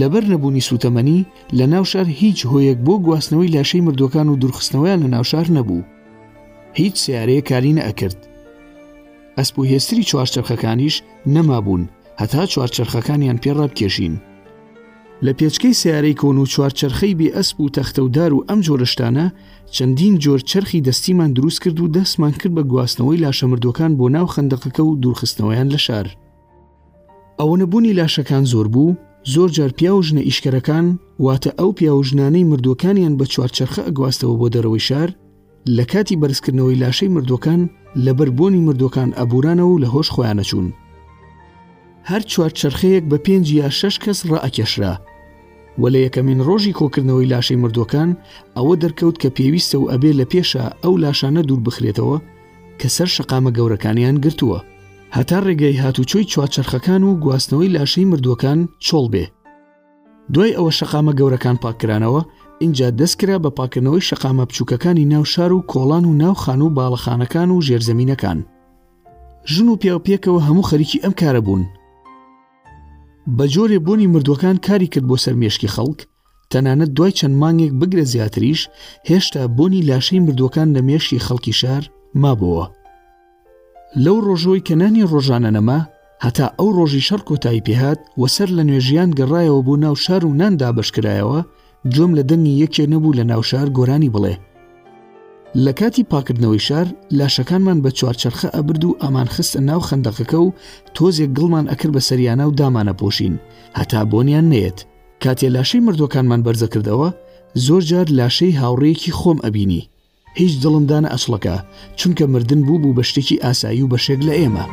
لەبەر نەبوونی سوتەمەنی لە ناوشار هیچ هۆیەک بۆ گواستنەوەی لاشەی مردوەکان و درخستنەوەیان لە ناوشار نەبوو هیچ سیارەیە کاری نەئەکرد ئەسپ و هێستری چوارچەرخەکانیش نەمابوون هەتا چوارچەرخەکانیان پێڕابکێشین لە پێچکەی سەیارەی کۆن و چوار چەرخەی بێ ئەسپ و تەختە و دار و ئەم جۆرە شتانە، چەندین جۆر چەرخی دەستیمان دروست کرد و دەستمان کرد بە گواستنەوەی لاشە مردووەکان بۆ ناو خەندەقەکە و دوورخستنەوەیان لە شار. ئەوەنە بوونی لاشەکان زۆر بوو، زۆر جار پیاو و ژنە ئیشکەرەکان، واتە ئەو پیاو و ژنانەی مردووەکانیان بە چوارچەرخە ئەگواستەوە بۆ دەرەوەی شار، لە کاتی بەرزکردنەوەی لاشەی مردووەکان لەبەر بۆنی مردووەکان ئەبورانەوە و لە هۆش خۆیانەچوون هەر چوار چرخەیەک بە پێنج یا شش کەس ڕائکێشرا و لە یەکەمین ڕۆژی کۆکردنەوەی لاشەی مردووەکان ئەوە دەرکەوت کە پێویستە و ئەبێ لە پێشە ئەو لاشانە دوور بخرێتەوە کە سەر شەقامە گەورەکانیان گرتووە هەتا ڕێگەی هاتوچۆی چوارچەرخەکان و گواستنەوەی لاشەی مردووەکان چۆڵ بێ دوای ئەوە شەقامە گەورەکان پاککرانەوە ئینجا دەستکرا بە پاکردنەوەی شەقامە بچووکەکانی ناو شار و کۆڵان و ناو خان و باڵەخانەکان و ژێرزەمینەکان ژن و پیاو پێکەوە هەموو خەریکی ئەم کارە بوون بە جۆرێ بۆنی مردووەکان کاری کرد بۆ سەرمێشکی خەڵک تەنانەت دوای چەند مانگێک بگرە زیاتریش هێشتا بۆنی لاشەی مردووەکان لە مێشی خەڵکی شار مابەوە لەو ڕۆژەوەی کە نانی ڕۆژانە نەما، هەتا ئەو ڕۆژی شەڕ کۆتایی پێهات و سەر لە نوێ ژیان گەڕایەوە بۆ ناو شار و نان دابەش کرایەوە، گوێم لە دەنگی یەکێ نەبوو لە ناو شار گۆرانی بڵێ. لە کاتی پاکردنەوەی شار، لاشەکانمان بە چوارچەرخە ئەبرد و ئەمانخستە ناو خەندەقەکە و تۆزێک گڵمان ئەکرد بە سەریانا و دامانەپۆشین هەتا بۆنیان نەیەت. کاتێ لاشەی مردووەکانمان بەرزەکردەوە، زۆر جار لاشەی هاوڕێیەکی خۆم ئەبینی. هیچ دڵم دانە ئەسڵەکە چونکە مردن بوو بوو بە شتێکی ئاسایی و بەشێک لە ئێمە.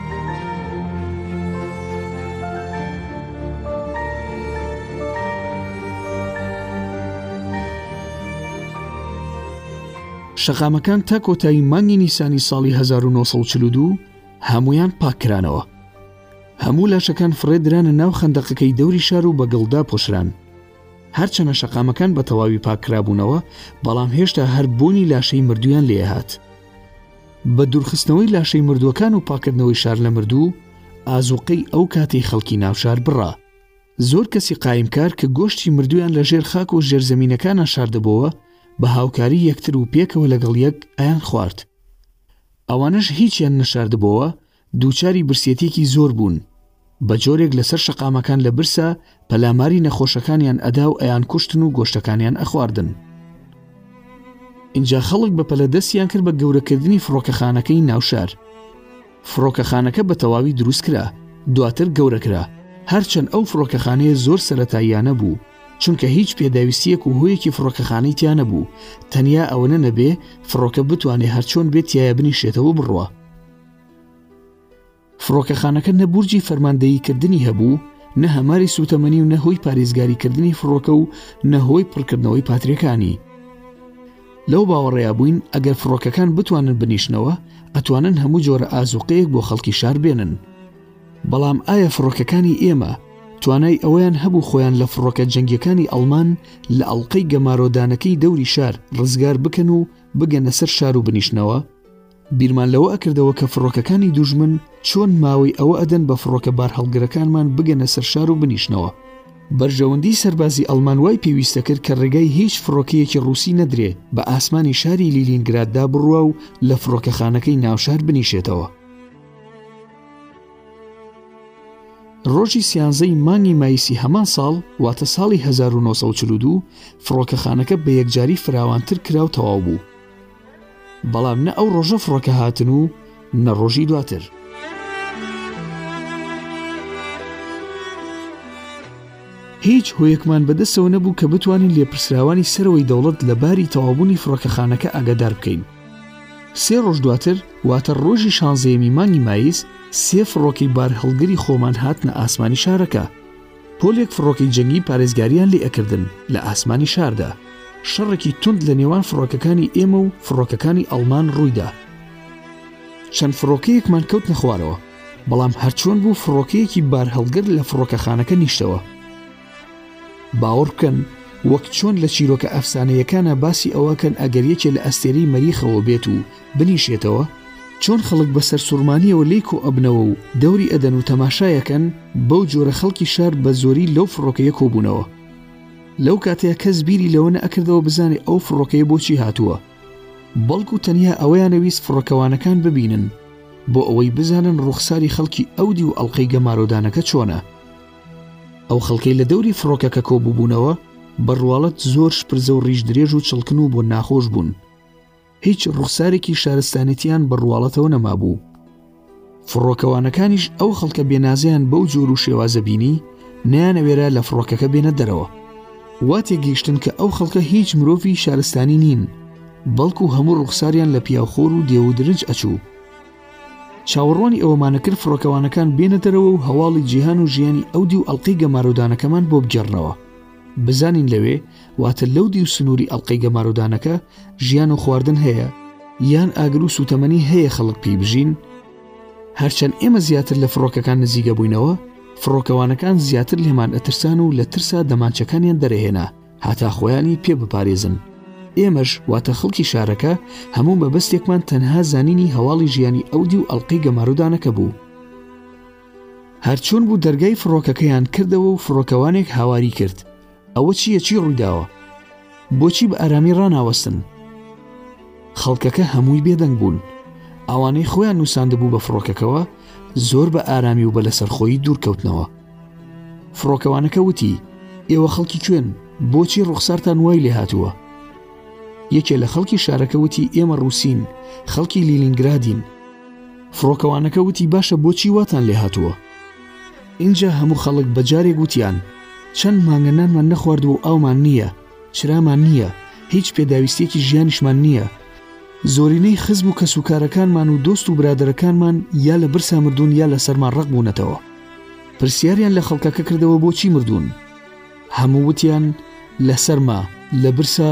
شەقامەکان تا کۆتایی مانگی نیسانی ساڵی 1942 هەمویان پاککرانەوە هەموو لاشەکان فڕێدرانە ناو خەندەقەکەی دەوری شار و بە گڵدا پۆشران هەرچەنە شەقامەکان بە تەواوی پاک کرابوونەوە، بەڵام هێشتا هەر بۆنی لاشەی مردوویان لێهات. بە دوورخستنەوەی لاشەی مردووەکان و پاککردنەوەی شار لە مردوو، ئازووقەی ئەو کاتەی خەڵکی ناوشار بڕا. زۆر کەسی قایمکار کە گۆشتی مردوویان لە ژێر خاک و ژێرزەمینەکانا شاردەبۆوە، بە هاوکاری یەکتر و پێکەوە لەگەڵ یەک ئەیانخوارد. ئەوانەش هیچیان نەشاردبۆوە، دووچاری برسیەتیەکی زۆر بوون بە جۆرێک لەسەر شەقامەکان لە برسا پەلاماری نەخۆشەکانیان ئەدا و ئەیان کوشتن و گۆشتەکانیان ئەخواردن اینجا خەڵک بە پەلە دەستیان کرد بە گەورەکردنی فڕۆکەخانەکەی ناوشار فڕۆکەخانەکە بە تەواوی دروست کرا دواتر گەورەکرا هەرچەند ئەو فڕۆکەخانەیە زۆر سەتاییانە بوو چونکە هیچ پێداویستیەک و هۆیەکی فڕۆکەخانەی تیانە بوو تەنیا ئەوەنە نەبێ فڕۆکە بتوانێ هەرچۆن بێت تایە بنیشێتەوە بڕوە فڕۆکەخانەکە نە بورجی فەرماندەیی کردنی هەبوو نە هەماری سوتەمەنی و نەهۆی پارێزگاری کردنی فڕۆکە و نەهۆی پڕکردنەوەی پاترەکانی لەو باوەڕەیە بووین ئەگەر فڕۆکەکان بتوانن بنیشنەوە ئەتوانن هەموو جۆرە ئازوقەیەک بۆ خەڵکی شار بێنن بەڵام ئایا فڕۆکەکانی ئێمە توانای ئەوەیان هەبوو خۆیان لە فڕۆکە جەنگیەکانی ئەڵمان لە ئەڵلقەی گەمارۆدانەکەی دەوری شار ڕزگار بکەن و بگەنە سەر شار و بنیشنەوە بیرمان لەوە ئەکردەوە کە فڕۆکەکانی دوژمن چۆن ماوەی ئەوە ئەدەن بە فڕۆکە بارهەڵگرەکانمان بگەنە سەر شار و بنیشنەوە. بەرژەوەندی سەربازی ئەڵمان وای پێویستەکرد کە ڕێگای هیچ فڕۆکەیەکی ڕووسی نەدرێ بە ئاسمانی شاری لیلینگراددا بڕوا و لە فڕۆکەخانەکەی ناوشار بنیشێتەوە. ڕۆژی سیانزەی مانگی مایسی هەمان ساڵ واتە ساڵی 1942 فڕۆکەخانەکە بە یەکجاری فراوانتر کرا و تەواو بوو بەڵام نە ئەو ڕۆژە فڕۆکە هاتن و نە ڕۆژی دواتر. هیچ هۆیەکمان بەدەستەوە نەبوو کە بتوانین لێپرسراوانی سەرەوەی دەوڵەت لە باری تەوابوونی فڕۆکەخانەکە ئاگادار بکەین سێ ڕۆژ دواتر واتە ڕۆژی شانزەیەمی مانگی مایس سێ فڕۆکەی بارهەڵگری خۆمان هاتنە ئاسمانی شارەکە پۆلێک فڕۆکەی جەنگی پارێزگاریان لێ ئەکردن لە ئاسمانی شاردا. شەڕێکی توند لە نێوان فڕۆکەکانی ئێمە و فڕۆکەکانی ئەڵمان ڕوویدا. چەند فڕۆکەیەکمان کەوتنە خوارەوە، بەڵام هەرچۆن بوو فڕۆکەیەکی بارهەڵگر لە فڕۆکەخانەکە نیشتەوە. باوەڕ بکەن وەک چۆن لە چیرۆکە ئەفسانەییەکانا باسی ئەوەکەن ئەگەر یەکێ لە ئەستێرەی مەریخەوە بێت و بنیشێتەوە، چۆن خەڵک بە سەرسوڕمانیەوە لێی کۆئەبنەوە و دەوری ئەدەن و تەماشایەکەن، بەو جۆرە خەڵکی شار بە زۆری لەو فڕۆکەیە کۆبوونەوە. لەو کاتەیا کەس بیری لەوە نەئەکردەوە بزانێ ئەو فڕۆکەیە بۆچی هاتووە، بەڵکو تەنیا ئەوەیانەویست فڕۆکەوانەکان ببینن، بۆ ئەوەی بزانن ڕووخساری خەڵکی ئەو دیو ئەڵقەی گەمارۆدانەکە چۆنە. ئەو خەڵکەی لە دەوری فڕۆکەکە کۆبووبوونەوە، بە ڕواڵەت زۆر شپرزە و ڕیشدرێژ و چڵکن و بۆن ناخۆش بوون. هیچ ڕوخسارێکی شارستانێتیان بە ڕواڵەتەوە نەمابوو. فڕۆکەوانەکانیش ئەو خەڵکە بێنازەیان بەو جۆر و شێوازە بینی نەیانەوێرا لە فڕۆکەکە بێنە دەرەوە. وا تێگەیشتن کە ئەو خەڵکە هیچ مرۆڤی شارستانی نین، بەڵکو هەموو ڕوخساریان لە پیاوخۆر و دێو و درنج ئەچوو. چاوەڕوانی ئەوەمانەکرد فڕۆکەوانەکان بێنە دەرەوە و هەواڵی جیهان و ژیانی ئەو دیو ئەڵقەی گەمارۆدانەکەمان بۆ بگێڕنەوە. بزانین لەوێ واتە لەو دیو سنووری ئەڵلقەی گەمارۆدانەکە ژیان و خواردن هەیە یان ئاگر و سوتەمەنی هەیە خەڵک پێی بژین هەرچەند ئێمە زیاتر لە فڕۆکەکان نزیگە بووینەوە فڕۆکەوانەکان زیاتر لێمان ئەترسان و لە ترسا دەمانچەکانیان دەرەهێنا هاتا خۆیانی پێ بپارێزن ئێمەش واتە خەڵکی شارەکە هەموو مەبەستێکمان تەنها زانینی هەواڵی ژیانی ئەودی و ئەڵلقەی گەمارودانەکە بوو هەر چۆن بوو دەرگای فڕۆکەکەیان کردەوە و فڕۆکەوانێک هاواری کرد ئەوە چییە چی ڕوویداوە بۆچی بە ئارامی ڕناوەستن خەڵکەکە هەمووی بێدەنگ بوون ئەوانەی خۆیان نووساندبوو بە فڕۆکەکەەوە زۆر بە ئارامی و بە لەسەرخۆی دوورکەوتنەوە فڕۆکەوانەکە وتی ئێوە خەڵکی کوێن بۆچی ڕوخسارتان وای لێ هاتووە یەکێ لە خەڵکی شارەکە وتی ئێمە ڕووسین خەڵکی لیلینگرادین فڕۆکەوانەکە وتی باشە بۆچی واتان لێ هاتووە؟ ئینجا هەموو خەڵک بە جارێک وتیان چەند مانگە نانمان نەخواردووە و ئاومان نییە، چرامان نییە، هیچ پێداویستییەکی ژیانیشمان نییە. زۆرینەی خزم و کەسوکارەکانمان و دۆست و برادەرەکانمان یا لە برسا مردوون یا لە سەرما ڕەق بوونەتەوە. پرسیاریان لە خەڵکەکە کردەوە بۆچی مردوون؟ هەموو وتیان لە سەرما، لە برسا،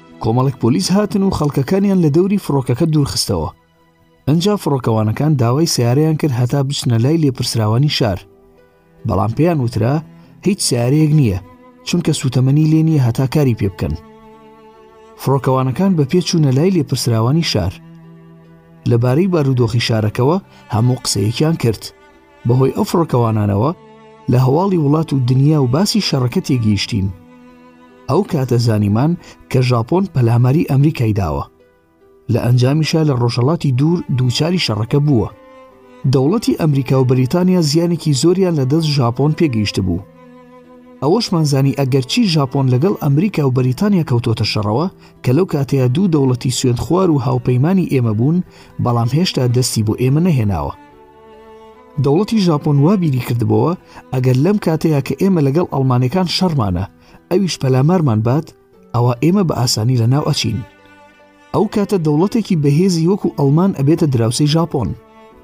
کۆمەڵێک پۆلیس هاتن و خەڵکەکانیان لە دەوری فڕۆکەکە دوورخستەوە ئەجا فڕۆکەوانەکان داوای سیارەیان کرد هەتا بچنە لای لێپرسراوانی شار بەڵام پێیان وترا هیچ سیارەیەک نییە چونکە سوتەمەنی لێ نییە هەتا کاری پێ بکەن فڕۆکەوانەکان بە پێ چوونە لای لێپرسراوانی شار لەبارەی بارودۆخی شارەکەەوە هەموو قسەیەکیان کرد بەهۆی ئەو فڕۆکەوانانەوە لە هەواڵی وڵات و دنیا و باسی شەڕەکە تێگەیشتین ئەو کاتە زانیمان کە ژاپۆن پەلاماری ئەمریکای داوە لە ئەنجامیشا لە ڕۆژەڵاتی دوور دووچاری شەڕەکە بووە دەوڵەتی ئەمریکا و بەریتانیا زیانێکی زۆریان لە دەست ژاپۆن پێگەیشت بوو ئەوەشمانزانی ئەگەرچی ژاپۆن لەگەڵ ئەمریکا و بەریتانیا کەوتۆتە شەڕەوە کە لەو کاتەیە دوو دەوڵەتی سوێندخوار و هاوپەیمانانی ئێمە بوون بەڵام هێشتا دەستی بۆ ئێمە نەهێناوە دەوڵەتی ژاپۆن وا بیری کردبەوە ئەگەر لەم کاتەیە کە ئێمە لەگەڵ ئەڵمانەکان شەڕمانە ئەویش پەلامارمان بات ئەوە ئێمە بە ئاسانی لە ناو ئەچین ئەو کاتە دەوڵەتێکی بەهێزی وەکو ئەڵمان ئەبێتە دراوسەی ژاپۆن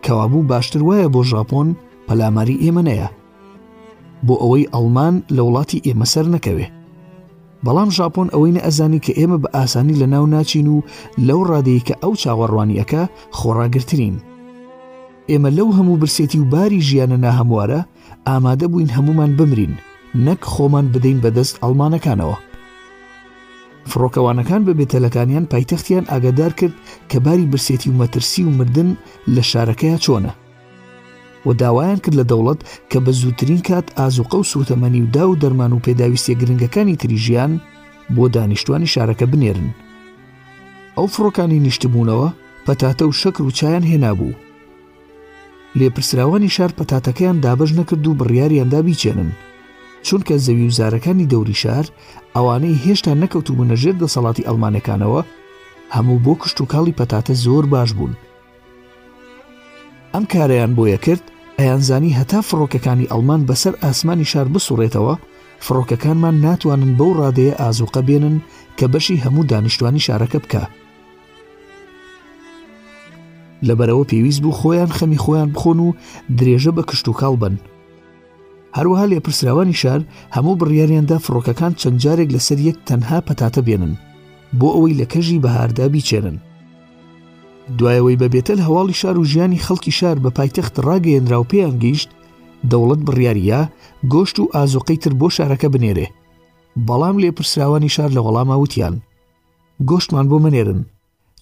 کەوابوو باشتر وایە بۆ ژاپۆن پەلاماری ئێمە نەیە بۆ ئەوەی ئەڵمان لە وڵاتی ئێمە سەر نەکەوێ بەڵام ژاپۆن ئەوەی نەئەزانی کە ئێمە بە ئاسانی لە ناو ناچین و لەو ڕادەیە کە ئەو چاوەڕوانیەکە خۆڕاگرترین ئێمە لەو هەموو برسێتی و باری ژیانە ناهەموارە ئامادە بووین هەمومان بمرین نەک خۆمان بدەین بەدەست ئەڵمانەکانەوە فڕۆکەوانەکان بە بێتەلەکانیان پایتەختیان ئاگادار کرد کە باری برسێتی و مەترسی و مردن لە شارەکەیان چۆنە و داوایان کرد لە دەوڵەت کە بە زووترین کات ئازوقە و سووتەمەنی و دا و دەرمان و پێداویستە گرنگەکانی تری ژیان بۆ دانیشتوانی شارەکە بنێرن ئەو فڕۆکانی نیشتبوونەوە پەتاتە و شەکر و چایان هێنابوو لێپرسراوانی شار پەتاتەکەیان دابش نەکرد و بڕیاریاندا بیچێنن چونکە زەوی و زارەکانی دەوری شار ئەوانەی هێشتا نەکەوتبوونە ژێر دەسەڵاتی ئەڵمانەکانەوە هەموو بۆ کشت و کاڵی پەتاتە زۆر باش بوون ئەم کارەیان بۆیە کرد، ئەیانزانی هەتا فڕۆکەکانی ئەڵمان بەسەر ئاسمانی شار بسوڕێتەوە، فڕۆکەکانمان ناتوانن بەو ڕادەیە ئازوقە بێنن کە بەشی هەموو دانیشتوانی شارەکە بکا. لەبەرەوە پێویست بوو خۆیان خەمی خۆیان بخۆن و درێژە بە کشت و کاڵ بن. هەروەها لێپرسراوانی شار هەموو بڕیاریاندا فڕۆکەکان چەند جارێک لەسەر یەک تەنها پەتاتە بێنن بۆ ئەوەی لە کەژی بەهاردا بیچێنن دوای ئەوەی بە بێتەل هەواڵی شار و ژیانی خەڵکی شار بە پایتەخت ڕاگەیەنرا و پێیان گەیشت دەوڵەت بڕیاریە گۆشت و ئازۆقەی تر بۆ شارەکە بنێرێ بەڵام لێپرسراوانی شار لە وەڵاما وتیان گۆشتمان بۆ مەنێرن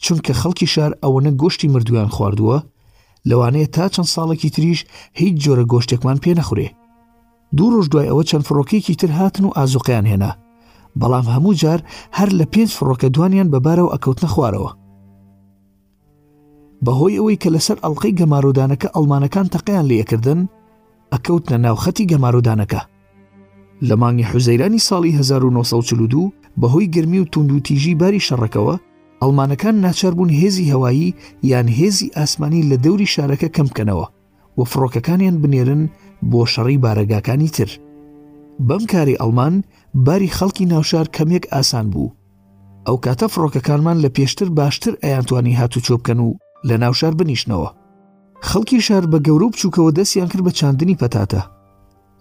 چونکە خەڵکی شار ئەوەنە گۆشتی مردویان خواردووە لەوانەیە تا چەند ساڵێکی تریش هیچ جۆرە گۆشتێکمان پێ نەخورێ دوو ڕۆژ دوای ئەوە چەند فڕۆکەیەکی تر هاتن و ئازوقەیان هێنا بەڵام هەموو جار هەر لە پێنج فڕۆکە دوانیان بەبارەوە ئەکەوتنە خوارەوە بەهۆی ئەوەی کە لەسەر ئەڵلقەی گەمارۆدانەکە ئەڵمانەکان تەقیان لەکردن ئەکەوتنە ناوخەتی گەمارۆدانەکە لە مانگی حوزەیرانی ساڵی 1942 بەهۆی گرمی و توند و تیژی باری شەڕەکەوە ئەڵمانەکان ناچار بوون هێزی هەوایی یان هێزی ئاسمانی لە دەوری شارەکە کەم بکەنەوە و فڕۆکەکانیان بنێرن بۆ شەڕی بارەگاکانی تر. بەم کارەی ئەڵمان باری خەڵکی ناوشار کەمێک ئاسان بوو. ئەو کاتە فڕۆکەکانمان لە پێشتر باشتر ئەیانتوانی هاتوچۆ بکەن و لە ناوشار بنیشنەوە. خەڵکی شار بە گەورە و بچووکەوە دەستیان کرد بە چاندنی پەتاتە.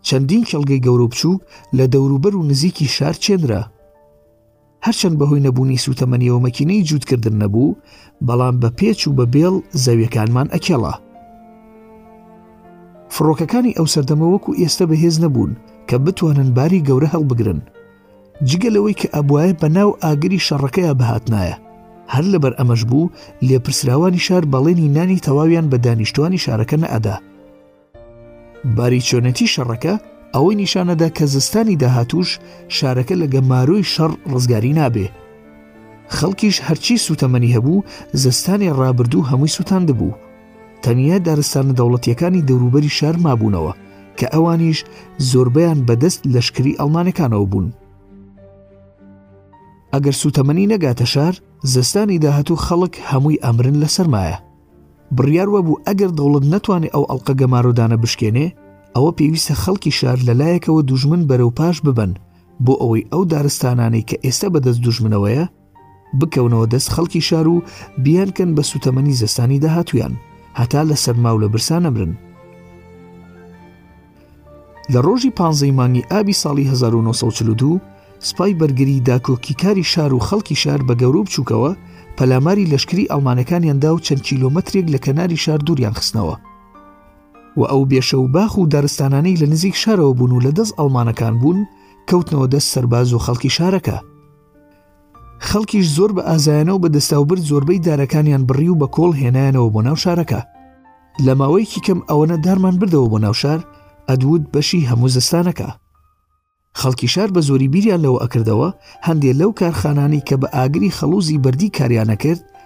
چەندین کێڵگەی گەورە و بچووک لە دەوروبەر و نزیکی شار چێنرا. هەرچەند بەهۆی نەبوونی سووتەمەنیەوە مەکینەی جووتکردن نەبوو، بەڵام بە پێچ و بە بێڵ زەویەکانمان ئەکێڵا. فڕۆکەکانی ئەو سەردەمە وەکو ئێستە بەهێز نەبوون کە بتوانن باری گەورە هەڵبگرن. جگە لەوەی کە ئەبوایە بە ناو ئاگری شەڕەکەیا بهاتنایە. هەر لەبەر ئەمەش بوو لێپرسراوانی شار بەڵێنی نانی تەواویان بە دانیشتوانی شارەکە نەئەدا. باری چۆنێتی شەڕەکە ئەوەی نیشانەدا کە زستانی داهاتوش شارەکە لە گەمارۆی شەڕ ڕزگاری نابێ خەڵکیش هەرچی سوتەمەنی هەبوو زستانی ڕابردوو هەمووی سووتاند بوو تەنیا دارستانە دەوڵەتیەکانی دەوروبەری شار مابوونەوە کە ئەوانیش زۆربیان بەدەست لەشکری ئەڵمانەکانەوە بوون ئەگەر سوتەمەنی نەگاتە شار زستانی داهاتوو خەڵک هەمووی ئەمرن لە سەرمایە بڕیار وەبوو ئەگەر دەوڵەت نەتوانێ ئەو ئەڵقە گەمارۆدانە بشکێنێ، ئەوە پێویستە خەڵکی شار لە لایەکەوە دوژمن بەرەو پاش ببەن بۆ ئەوەی ئەو دارستانانەی کە ئێستە بە دەست دوژمنەوەیە، بکەونەوە دەست خەڵکی شار و بیانکەن بە سووتەمەنی زستانی داهاتوویان، هەتا لە سەرما و لە برسا نەمرن. لە ڕۆژی پانزە ی مانگی ئابی ساڵی هەزار و نۆ سەد و چل و دوو سپای بەرگری داکۆکیکاری شار و خەڵکی شار بە گەورە و بچووکەوە پەلاماری لەشکری ئەڵمانەکانیان دا و چەند کیلۆمەترێک لە کەناری شار دووریان خستنەوە و ئەو بێشە و باخ و دارستانانەی لە نزیک شارەوە بوون و لە دەست ئەڵمانەکان بوون کەوتنەوە دەست سەرباز و خەڵکی شارەکە. خەڵکیش زۆر بە ئازایانە و بە دەستاوبرد زۆربەی دارەکانیان بڕی و بە کۆڵ هێنایانەوە بۆ ناو شارەکە لە ماوەیەکی کەم ئەوەنە دارمان بردەوە بۆ ناوشار ئەدوود بەشی هەموو زستانەکە خەڵکی شار بە زۆری بیریان لەوە ئەکردەوە هەندێ لەو کارخانانی کە بە ئاگری خەڵوزی بەردی کاریانەکرد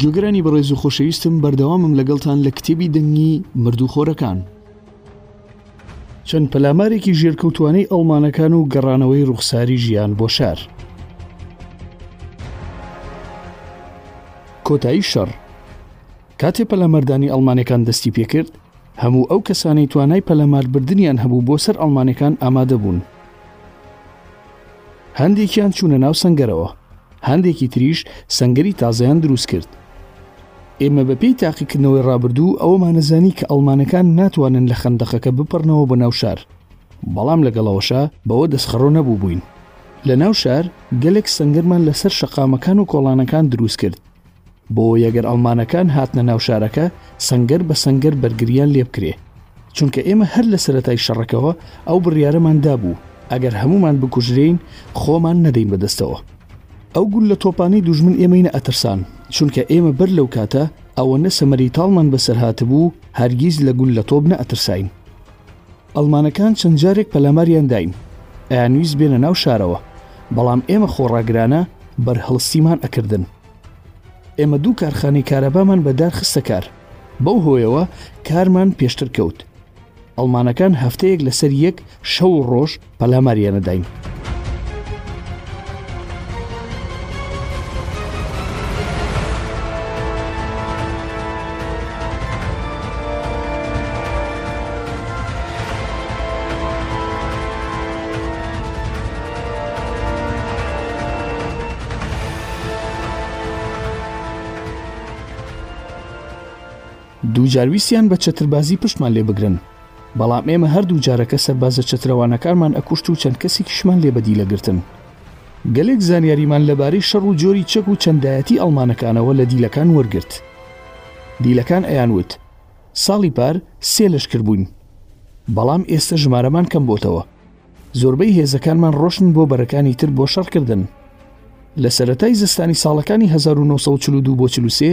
گوێگرانی بەڕێز و خۆشەویستم بەردەوامم لەگەڵتان لە کتێبی دەنگی مردوو خۆرەکان چەند پەلامارێکی ژێرکەوتوانەی ئەڵمانەکان و گەڕانەوەی ڕوخساری ژیان بۆ شار کۆتایی شەڕ کاتێ پەلاماردانی ئەڵمانەکان دەستی پێکرد، هەموو ئەو کەسانەی توانای پەلاماربردنیان هەبوو بۆ سەر ئەڵمانەکان ئامادە بوون. هەندێکیان چوونە ناو سەنگەرەوە، هەندێکی تریش سەنگەری تازەیان دروست کرد. ئێمە بەپێی تاقیکردنەوەی ڕابردوو ئەوەمانەزانی کە ئەڵمانەکان ناتوانن لە خەندەقەکە بپەڕنەوە بۆ ناو شار، بەڵام لەگەڵەوەشا بەوە دەستخڕۆ نەبووبووین. لە ناو شار گەلێک سەنگەرمان لەسەر شەقامەکان و کۆڵانەکان دروست کرد. بۆیە گەر ئەڵمانەکان هاتنە ناو شارەکە سەنگەر بە سەنگەر بەرگریان لێ بکرێ، چونکە ئێمە هەر لە سەرەتای شەڕەکەوە ئەو بڕیارەمان دابوو ئەگەر هەموومان بکوژرێین خۆمان نەدەین بە دەستەوە. ئەو گوللە تۆپانەی دوژمن ئێمەی نەئەترسان، چونکە ئێمە بەر لەو کاتە ئەوەنە سەمەری تاڵمان بە سەر هاتبوو هەرگیز لە گوللە تۆپ نەئەترساین. ئەڵمانەکان چەند جارێک پەلاماریان داین ئەیانویست بێنە ناو شارەوە، بەڵام ئێمە خۆڕاگرانە بەرهەڵستیمان ئەکردن. ئێمە دوو کارخانەی کارەبامان بە دار خستە کار، بەو هۆیەوە کارمان پێشتر کەوت. ئەڵمانەکان هەفتەیەک لەسەر یەک شەو و ڕۆژ پەلاماریانەداین. دووجار ویستیان بە چەتربازی پشتمان لێ بگرن بەڵام ئێمە هەردوو جارەکە سەربازە چەترەوانەکانمان ئەکوشت و چەند کەسێکیشمان لێ بەدی لەگرتن گەلێک زانیاریمان لەبارەی شەڕ و جۆری چەک و چەندایەتی ئەڵمانەکانەوە لە دیلەکان وەرگرت دیلەکان ئەیان وت ساڵی پار سێ لەشکر بووین بەڵام ئێستا ژمارەمان کەم بۆتەوە زۆربەی هێزەکانمان ڕۆشتن بۆ بەرەکانی تر بۆ شەڕکردن. لە سەرەتای زستانی ساڵەکانی هەزار و نۆ سەد و چل و دوو بۆ چل و سێ،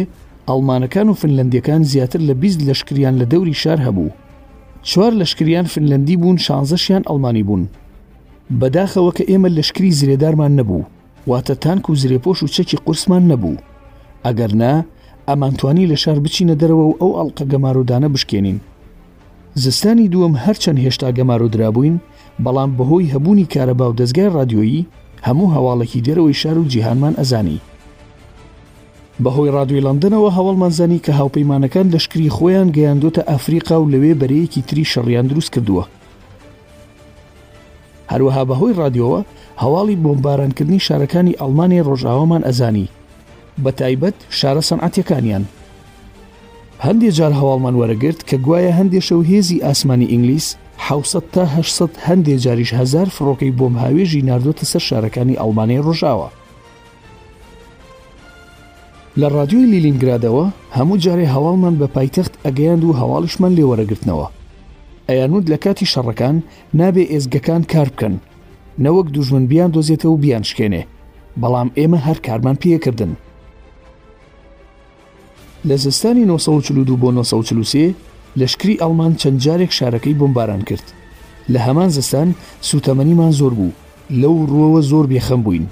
ئەڵمانەکان و فنلەندییەکان زیاتر لە بیست لەشکریان لە دەوری شار هەبوو. چوار لەشکریان فنلەندی بوون، شانزەشیان ئەڵمانی بوون. بەداخەوە کە ئێمە لەشکری زرێدارمان نەبوو، واتە تانک و زرێپۆش و چەکی قورسمان نەبوو. ئەگەرنا، ئەمانتوانی لە شار بچینە دەرەوە و ئەو ئەڵقە گەمارۆدانە بشکێنین. زستانی دووەم هەرچەند هێشتا گەمارۆ درابووین، بەڵام بەهۆی هەبوونی کارەبا و دەزگای ڕادیۆیی، هەموو هەواڵێکی دەرەوەی شار و جیهانمان ئەزانی. بەهۆی ڕادیۆی لەندەنەوە هەواڵمان زانی کە هاوپەیمانەکان لەشکری خۆیان گەیاندۆتە ئەفریقا و لەوێ بەرەیەکی تری شەڕیان دروست کردووە. هەروەها بەهۆی ڕادیۆوە هەواڵی بۆمبارانکردنی شارەکانی ئەڵمانیای ڕۆژئاوامان ئەزانی، بەتایبەت شارە سەنعەتیەکانیان. هەندێ جار هەواڵمان وەرەگرت کە گوایە هەندێ شەو هێزی ئاسمانی ئینگلیز حەوت سەد تا هەشت سەد هەندێ جاریش هەزار فڕۆکەی بۆمب هاوێژی ناردۆتە سەر شارەکانی ئەڵمانیای ڕۆژاوا. لە ڕادیۆی لیلینگرادەوە هەموو جارێ هەواڵمان بە پایتەخت ئەگەیاند و هەواڵیشمان لێ وەرەگرتنەوە. ئەیانوت لە کاتی شەڕەکان نابێ ئێزگەکان کار بکەن نەوەک دوژمن بیاندۆزێتەوە و بیانشکێنێ، بەڵام ئێمە هەر کارمان پێ ئەکردن. لە زستانی نۆ سەد و چل و دوو بۆ نۆ سەد و چل و سێ لەشکری ئەڵمان چەند جارێک شارەکەی بۆمباران کرد. لە هەمان زستان سووتەمەنیمان زۆر بوو، لەو ڕووەوە زۆر بێخەم بووین.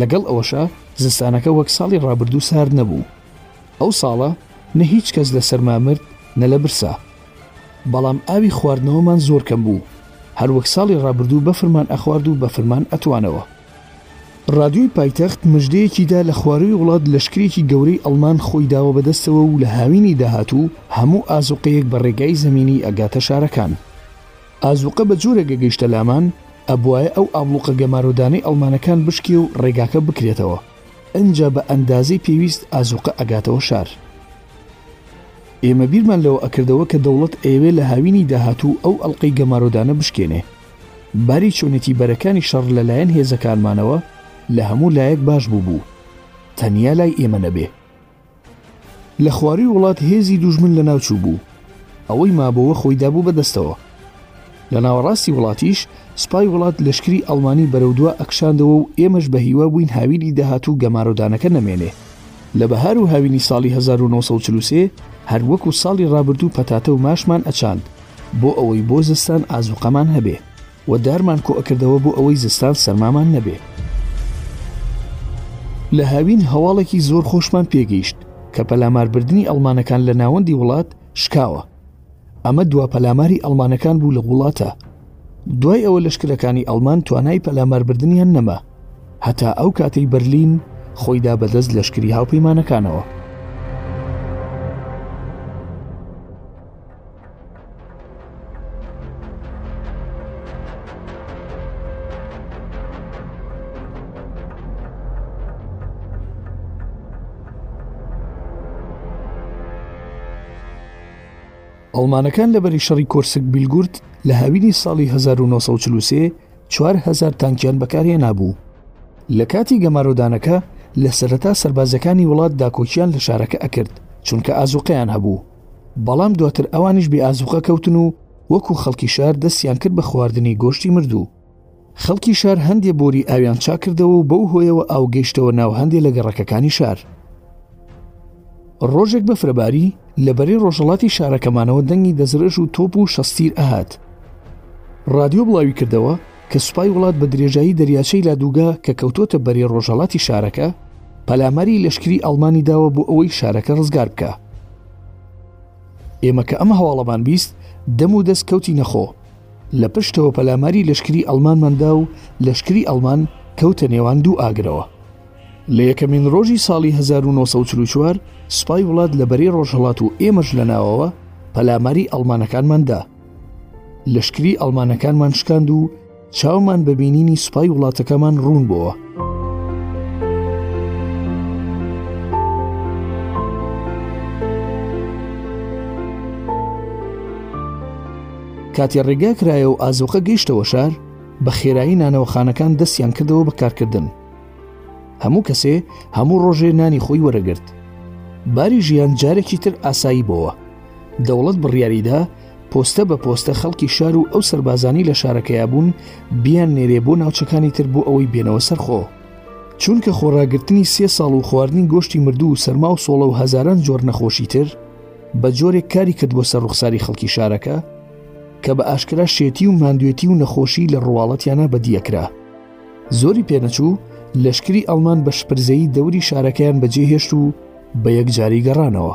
لەگەڵ ئەوەشا زستانەکە وەک ساڵی ڕابردوو سارد نەبوو. ئەو ساڵە نە هیچ کەس لە سەرما مرد نە لە برسا. بەڵام ئاوی خواردنەوەمان زۆر کەم بوو. هەر وەک ساڵی ڕابردوو بەفرمان ئەخوارد و بەفرمان ئەتوانەوە. رادیۆی پایتەخت مژدەیەکی دا لە خوارووی وڵات لەشکرێکی گەورەی ئەڵمان خۆی داوە بەدەستەوە و لە هاوینی داهاتوو هەموو ئازوقەیەک بە رێگای زەمینی ئەگاتە شارەکان ئازوقە بە جۆرێک ئەگەیشتە لامان ئەبوایە ئەو ئابڵوقە گەمارۆدانەی ئەڵمانەکان بشکێ و رێگاکە بکرێتەوە ئەنجا بە ئەندازەی پێویست ئازوقە ئەگاتەوە شار. ئێمە بیرمان لەوە ئەکردەوە کە دەوڵەت ئەیەوێ لە هاوینی داهاتوو ئەو ئەڵقەی گەمارۆدانە بشکێنێ، باری چۆنێتی بەرەکانی شەڕ لە لایەن هێزەکانمانەوە لە هەموو لایەک باش بوو بوو تەنیا لای ئێمە نەبێ. لە خواروی وڵات هێزی دوژمن لە ناوچوو بوو ئەوەی مابۆوە خۆی دابوو بە دەستەوە. لە ناوەڕاستی وڵاتیش سپای وڵات لەشکری ئەڵمانی بەرەو دوا ئەکشاندەوە و ئێمەش بە هیوا بووین هاوینی داهاتوو گەمارۆدانەکە نەمێنێ. لە بەهار و هاوینی ساڵی هەزار و نۆ سەد و چل و سێ هەر وەکوو ساڵی ڕابردوو پەتاتە و ماشمان ئەچاند. بۆ ئەوەی بۆ زستان ئازوقەمان هەبێ و دارمان کۆ ئەکردەوە بۆ ئەوەی زستان سەرمامان نەبێ لە هاوین هەواڵێکی زۆر خۆشمان پێگەیشت کە پەلاماربردنی ئەڵمانەکان لە ناوەندی وڵات شکاوە ئەمە دوا پەلاماری ئەڵمانەکان بوو لە وڵاتە دوای ئەوە لەشکرەکانی ئەڵمان توانای پەلاماربردنیان نەما هەتا ئەو کاتەی بەرلین خۆیدا بەدەست لەشکری هاوپەیمانەکانەوە ئەڵمانەکان لە بەری شەڕی کۆرسک بیلگورد لە هاوینی ساڵی 1940 4هزار تانکیان بەکارهێنا بوو لە کاتی گەمارۆدانەکە لە سەرەتا سربازەکانی وڵات داکۆکیان لە شارەکە ئەکرد چونکە ئازوقیان هەبوو بەڵام دواتر ئەوانیش بێ ئازوقە کەوتن و وەکو خەڵکی شار دەستیان کرد بە خواردنی گۆشتی مردوو خەڵکی شار هەندێ بۆری ئاویان چاکردەوە و بەو هۆیەوە ئاو گەیشتەوە ناو هەندێ لە گەڕەکەکانی شار ڕۆژێک بەفرەباری لە بەری ڕۆژەڵاتی شارەکەمانەوە دەنگی دەزرێژ و تۆپ و شەستیر ئەهات ڕادیۆ بڵاوی کردەوە کە سوپای وڵات بە درێژایی دەریاچەی لادوگا کە کەوتووەتە بەرەی ڕۆژهەڵاتی شارەکە، پەلاماری لەشکری ئەڵمانی داوە بۆ ئەوەی شارەکە ڕزگار بکا. ئێمە کە ئەم هەواڵەمان بیست، دەم و دەست کەوتینە خۆ. لە پشتەوە پەلاماری لەشکری ئەڵمانمان دا و لەشکری ئەڵمان کەوتە نێوان دوو ئاگرەوە. لە یەکەمین ڕۆژی ساڵی هەزار و نۆ سەد و چل و چوار سوپای وڵات لە بەرەی ڕۆژهەڵات و ئێمەش لە ناوەوە پەلاماری ئەڵمانەکانمان دا. لەشکری ئەڵمانەکانمان شکاند و چاومان بە بینینی سوپای وڵاتەکەمان ڕوون بووە. کاتێ ڕێگا کرایە و ئازۆقە گەیشتەوە شار بە خێرایی نانەوەخانەکان دەستیان کردەوە بەکارکردن هەموو کەسێ هەموو ڕۆژێ نانی خۆی وەرەگرت باری ژیان جارێکی تر ئاسایی بۆوە دەوڵەت بڕیاریدا پۆستە بە پۆستە خەڵکی شار و ئەو سەربازانی لە شارەکەیا بوون بیان نێرێ بۆ ناوچەکانی تر بۆ ئەوەی بێنەوە سەرخۆ چونکە خۆراگرتنی سێ ساڵ و خواردنی گۆشتی مردوو و سەرما و سۆڵە و هەزاران جۆر نەخۆشی تر بە جۆرێک کاری کرد بۆ سەر ڕوخساری خەڵکی شارەکە کە بە ئاشکرا شێتی و ماندوێتی و نەخۆشی لە ڕواڵەتیانە بەدیەکرا زۆری پێنەچوو لەشکری ئەڵمان بە شپرزەی دەوری شارەکەیان بەجێهێشت و بە یەکجاری گەڕانەوە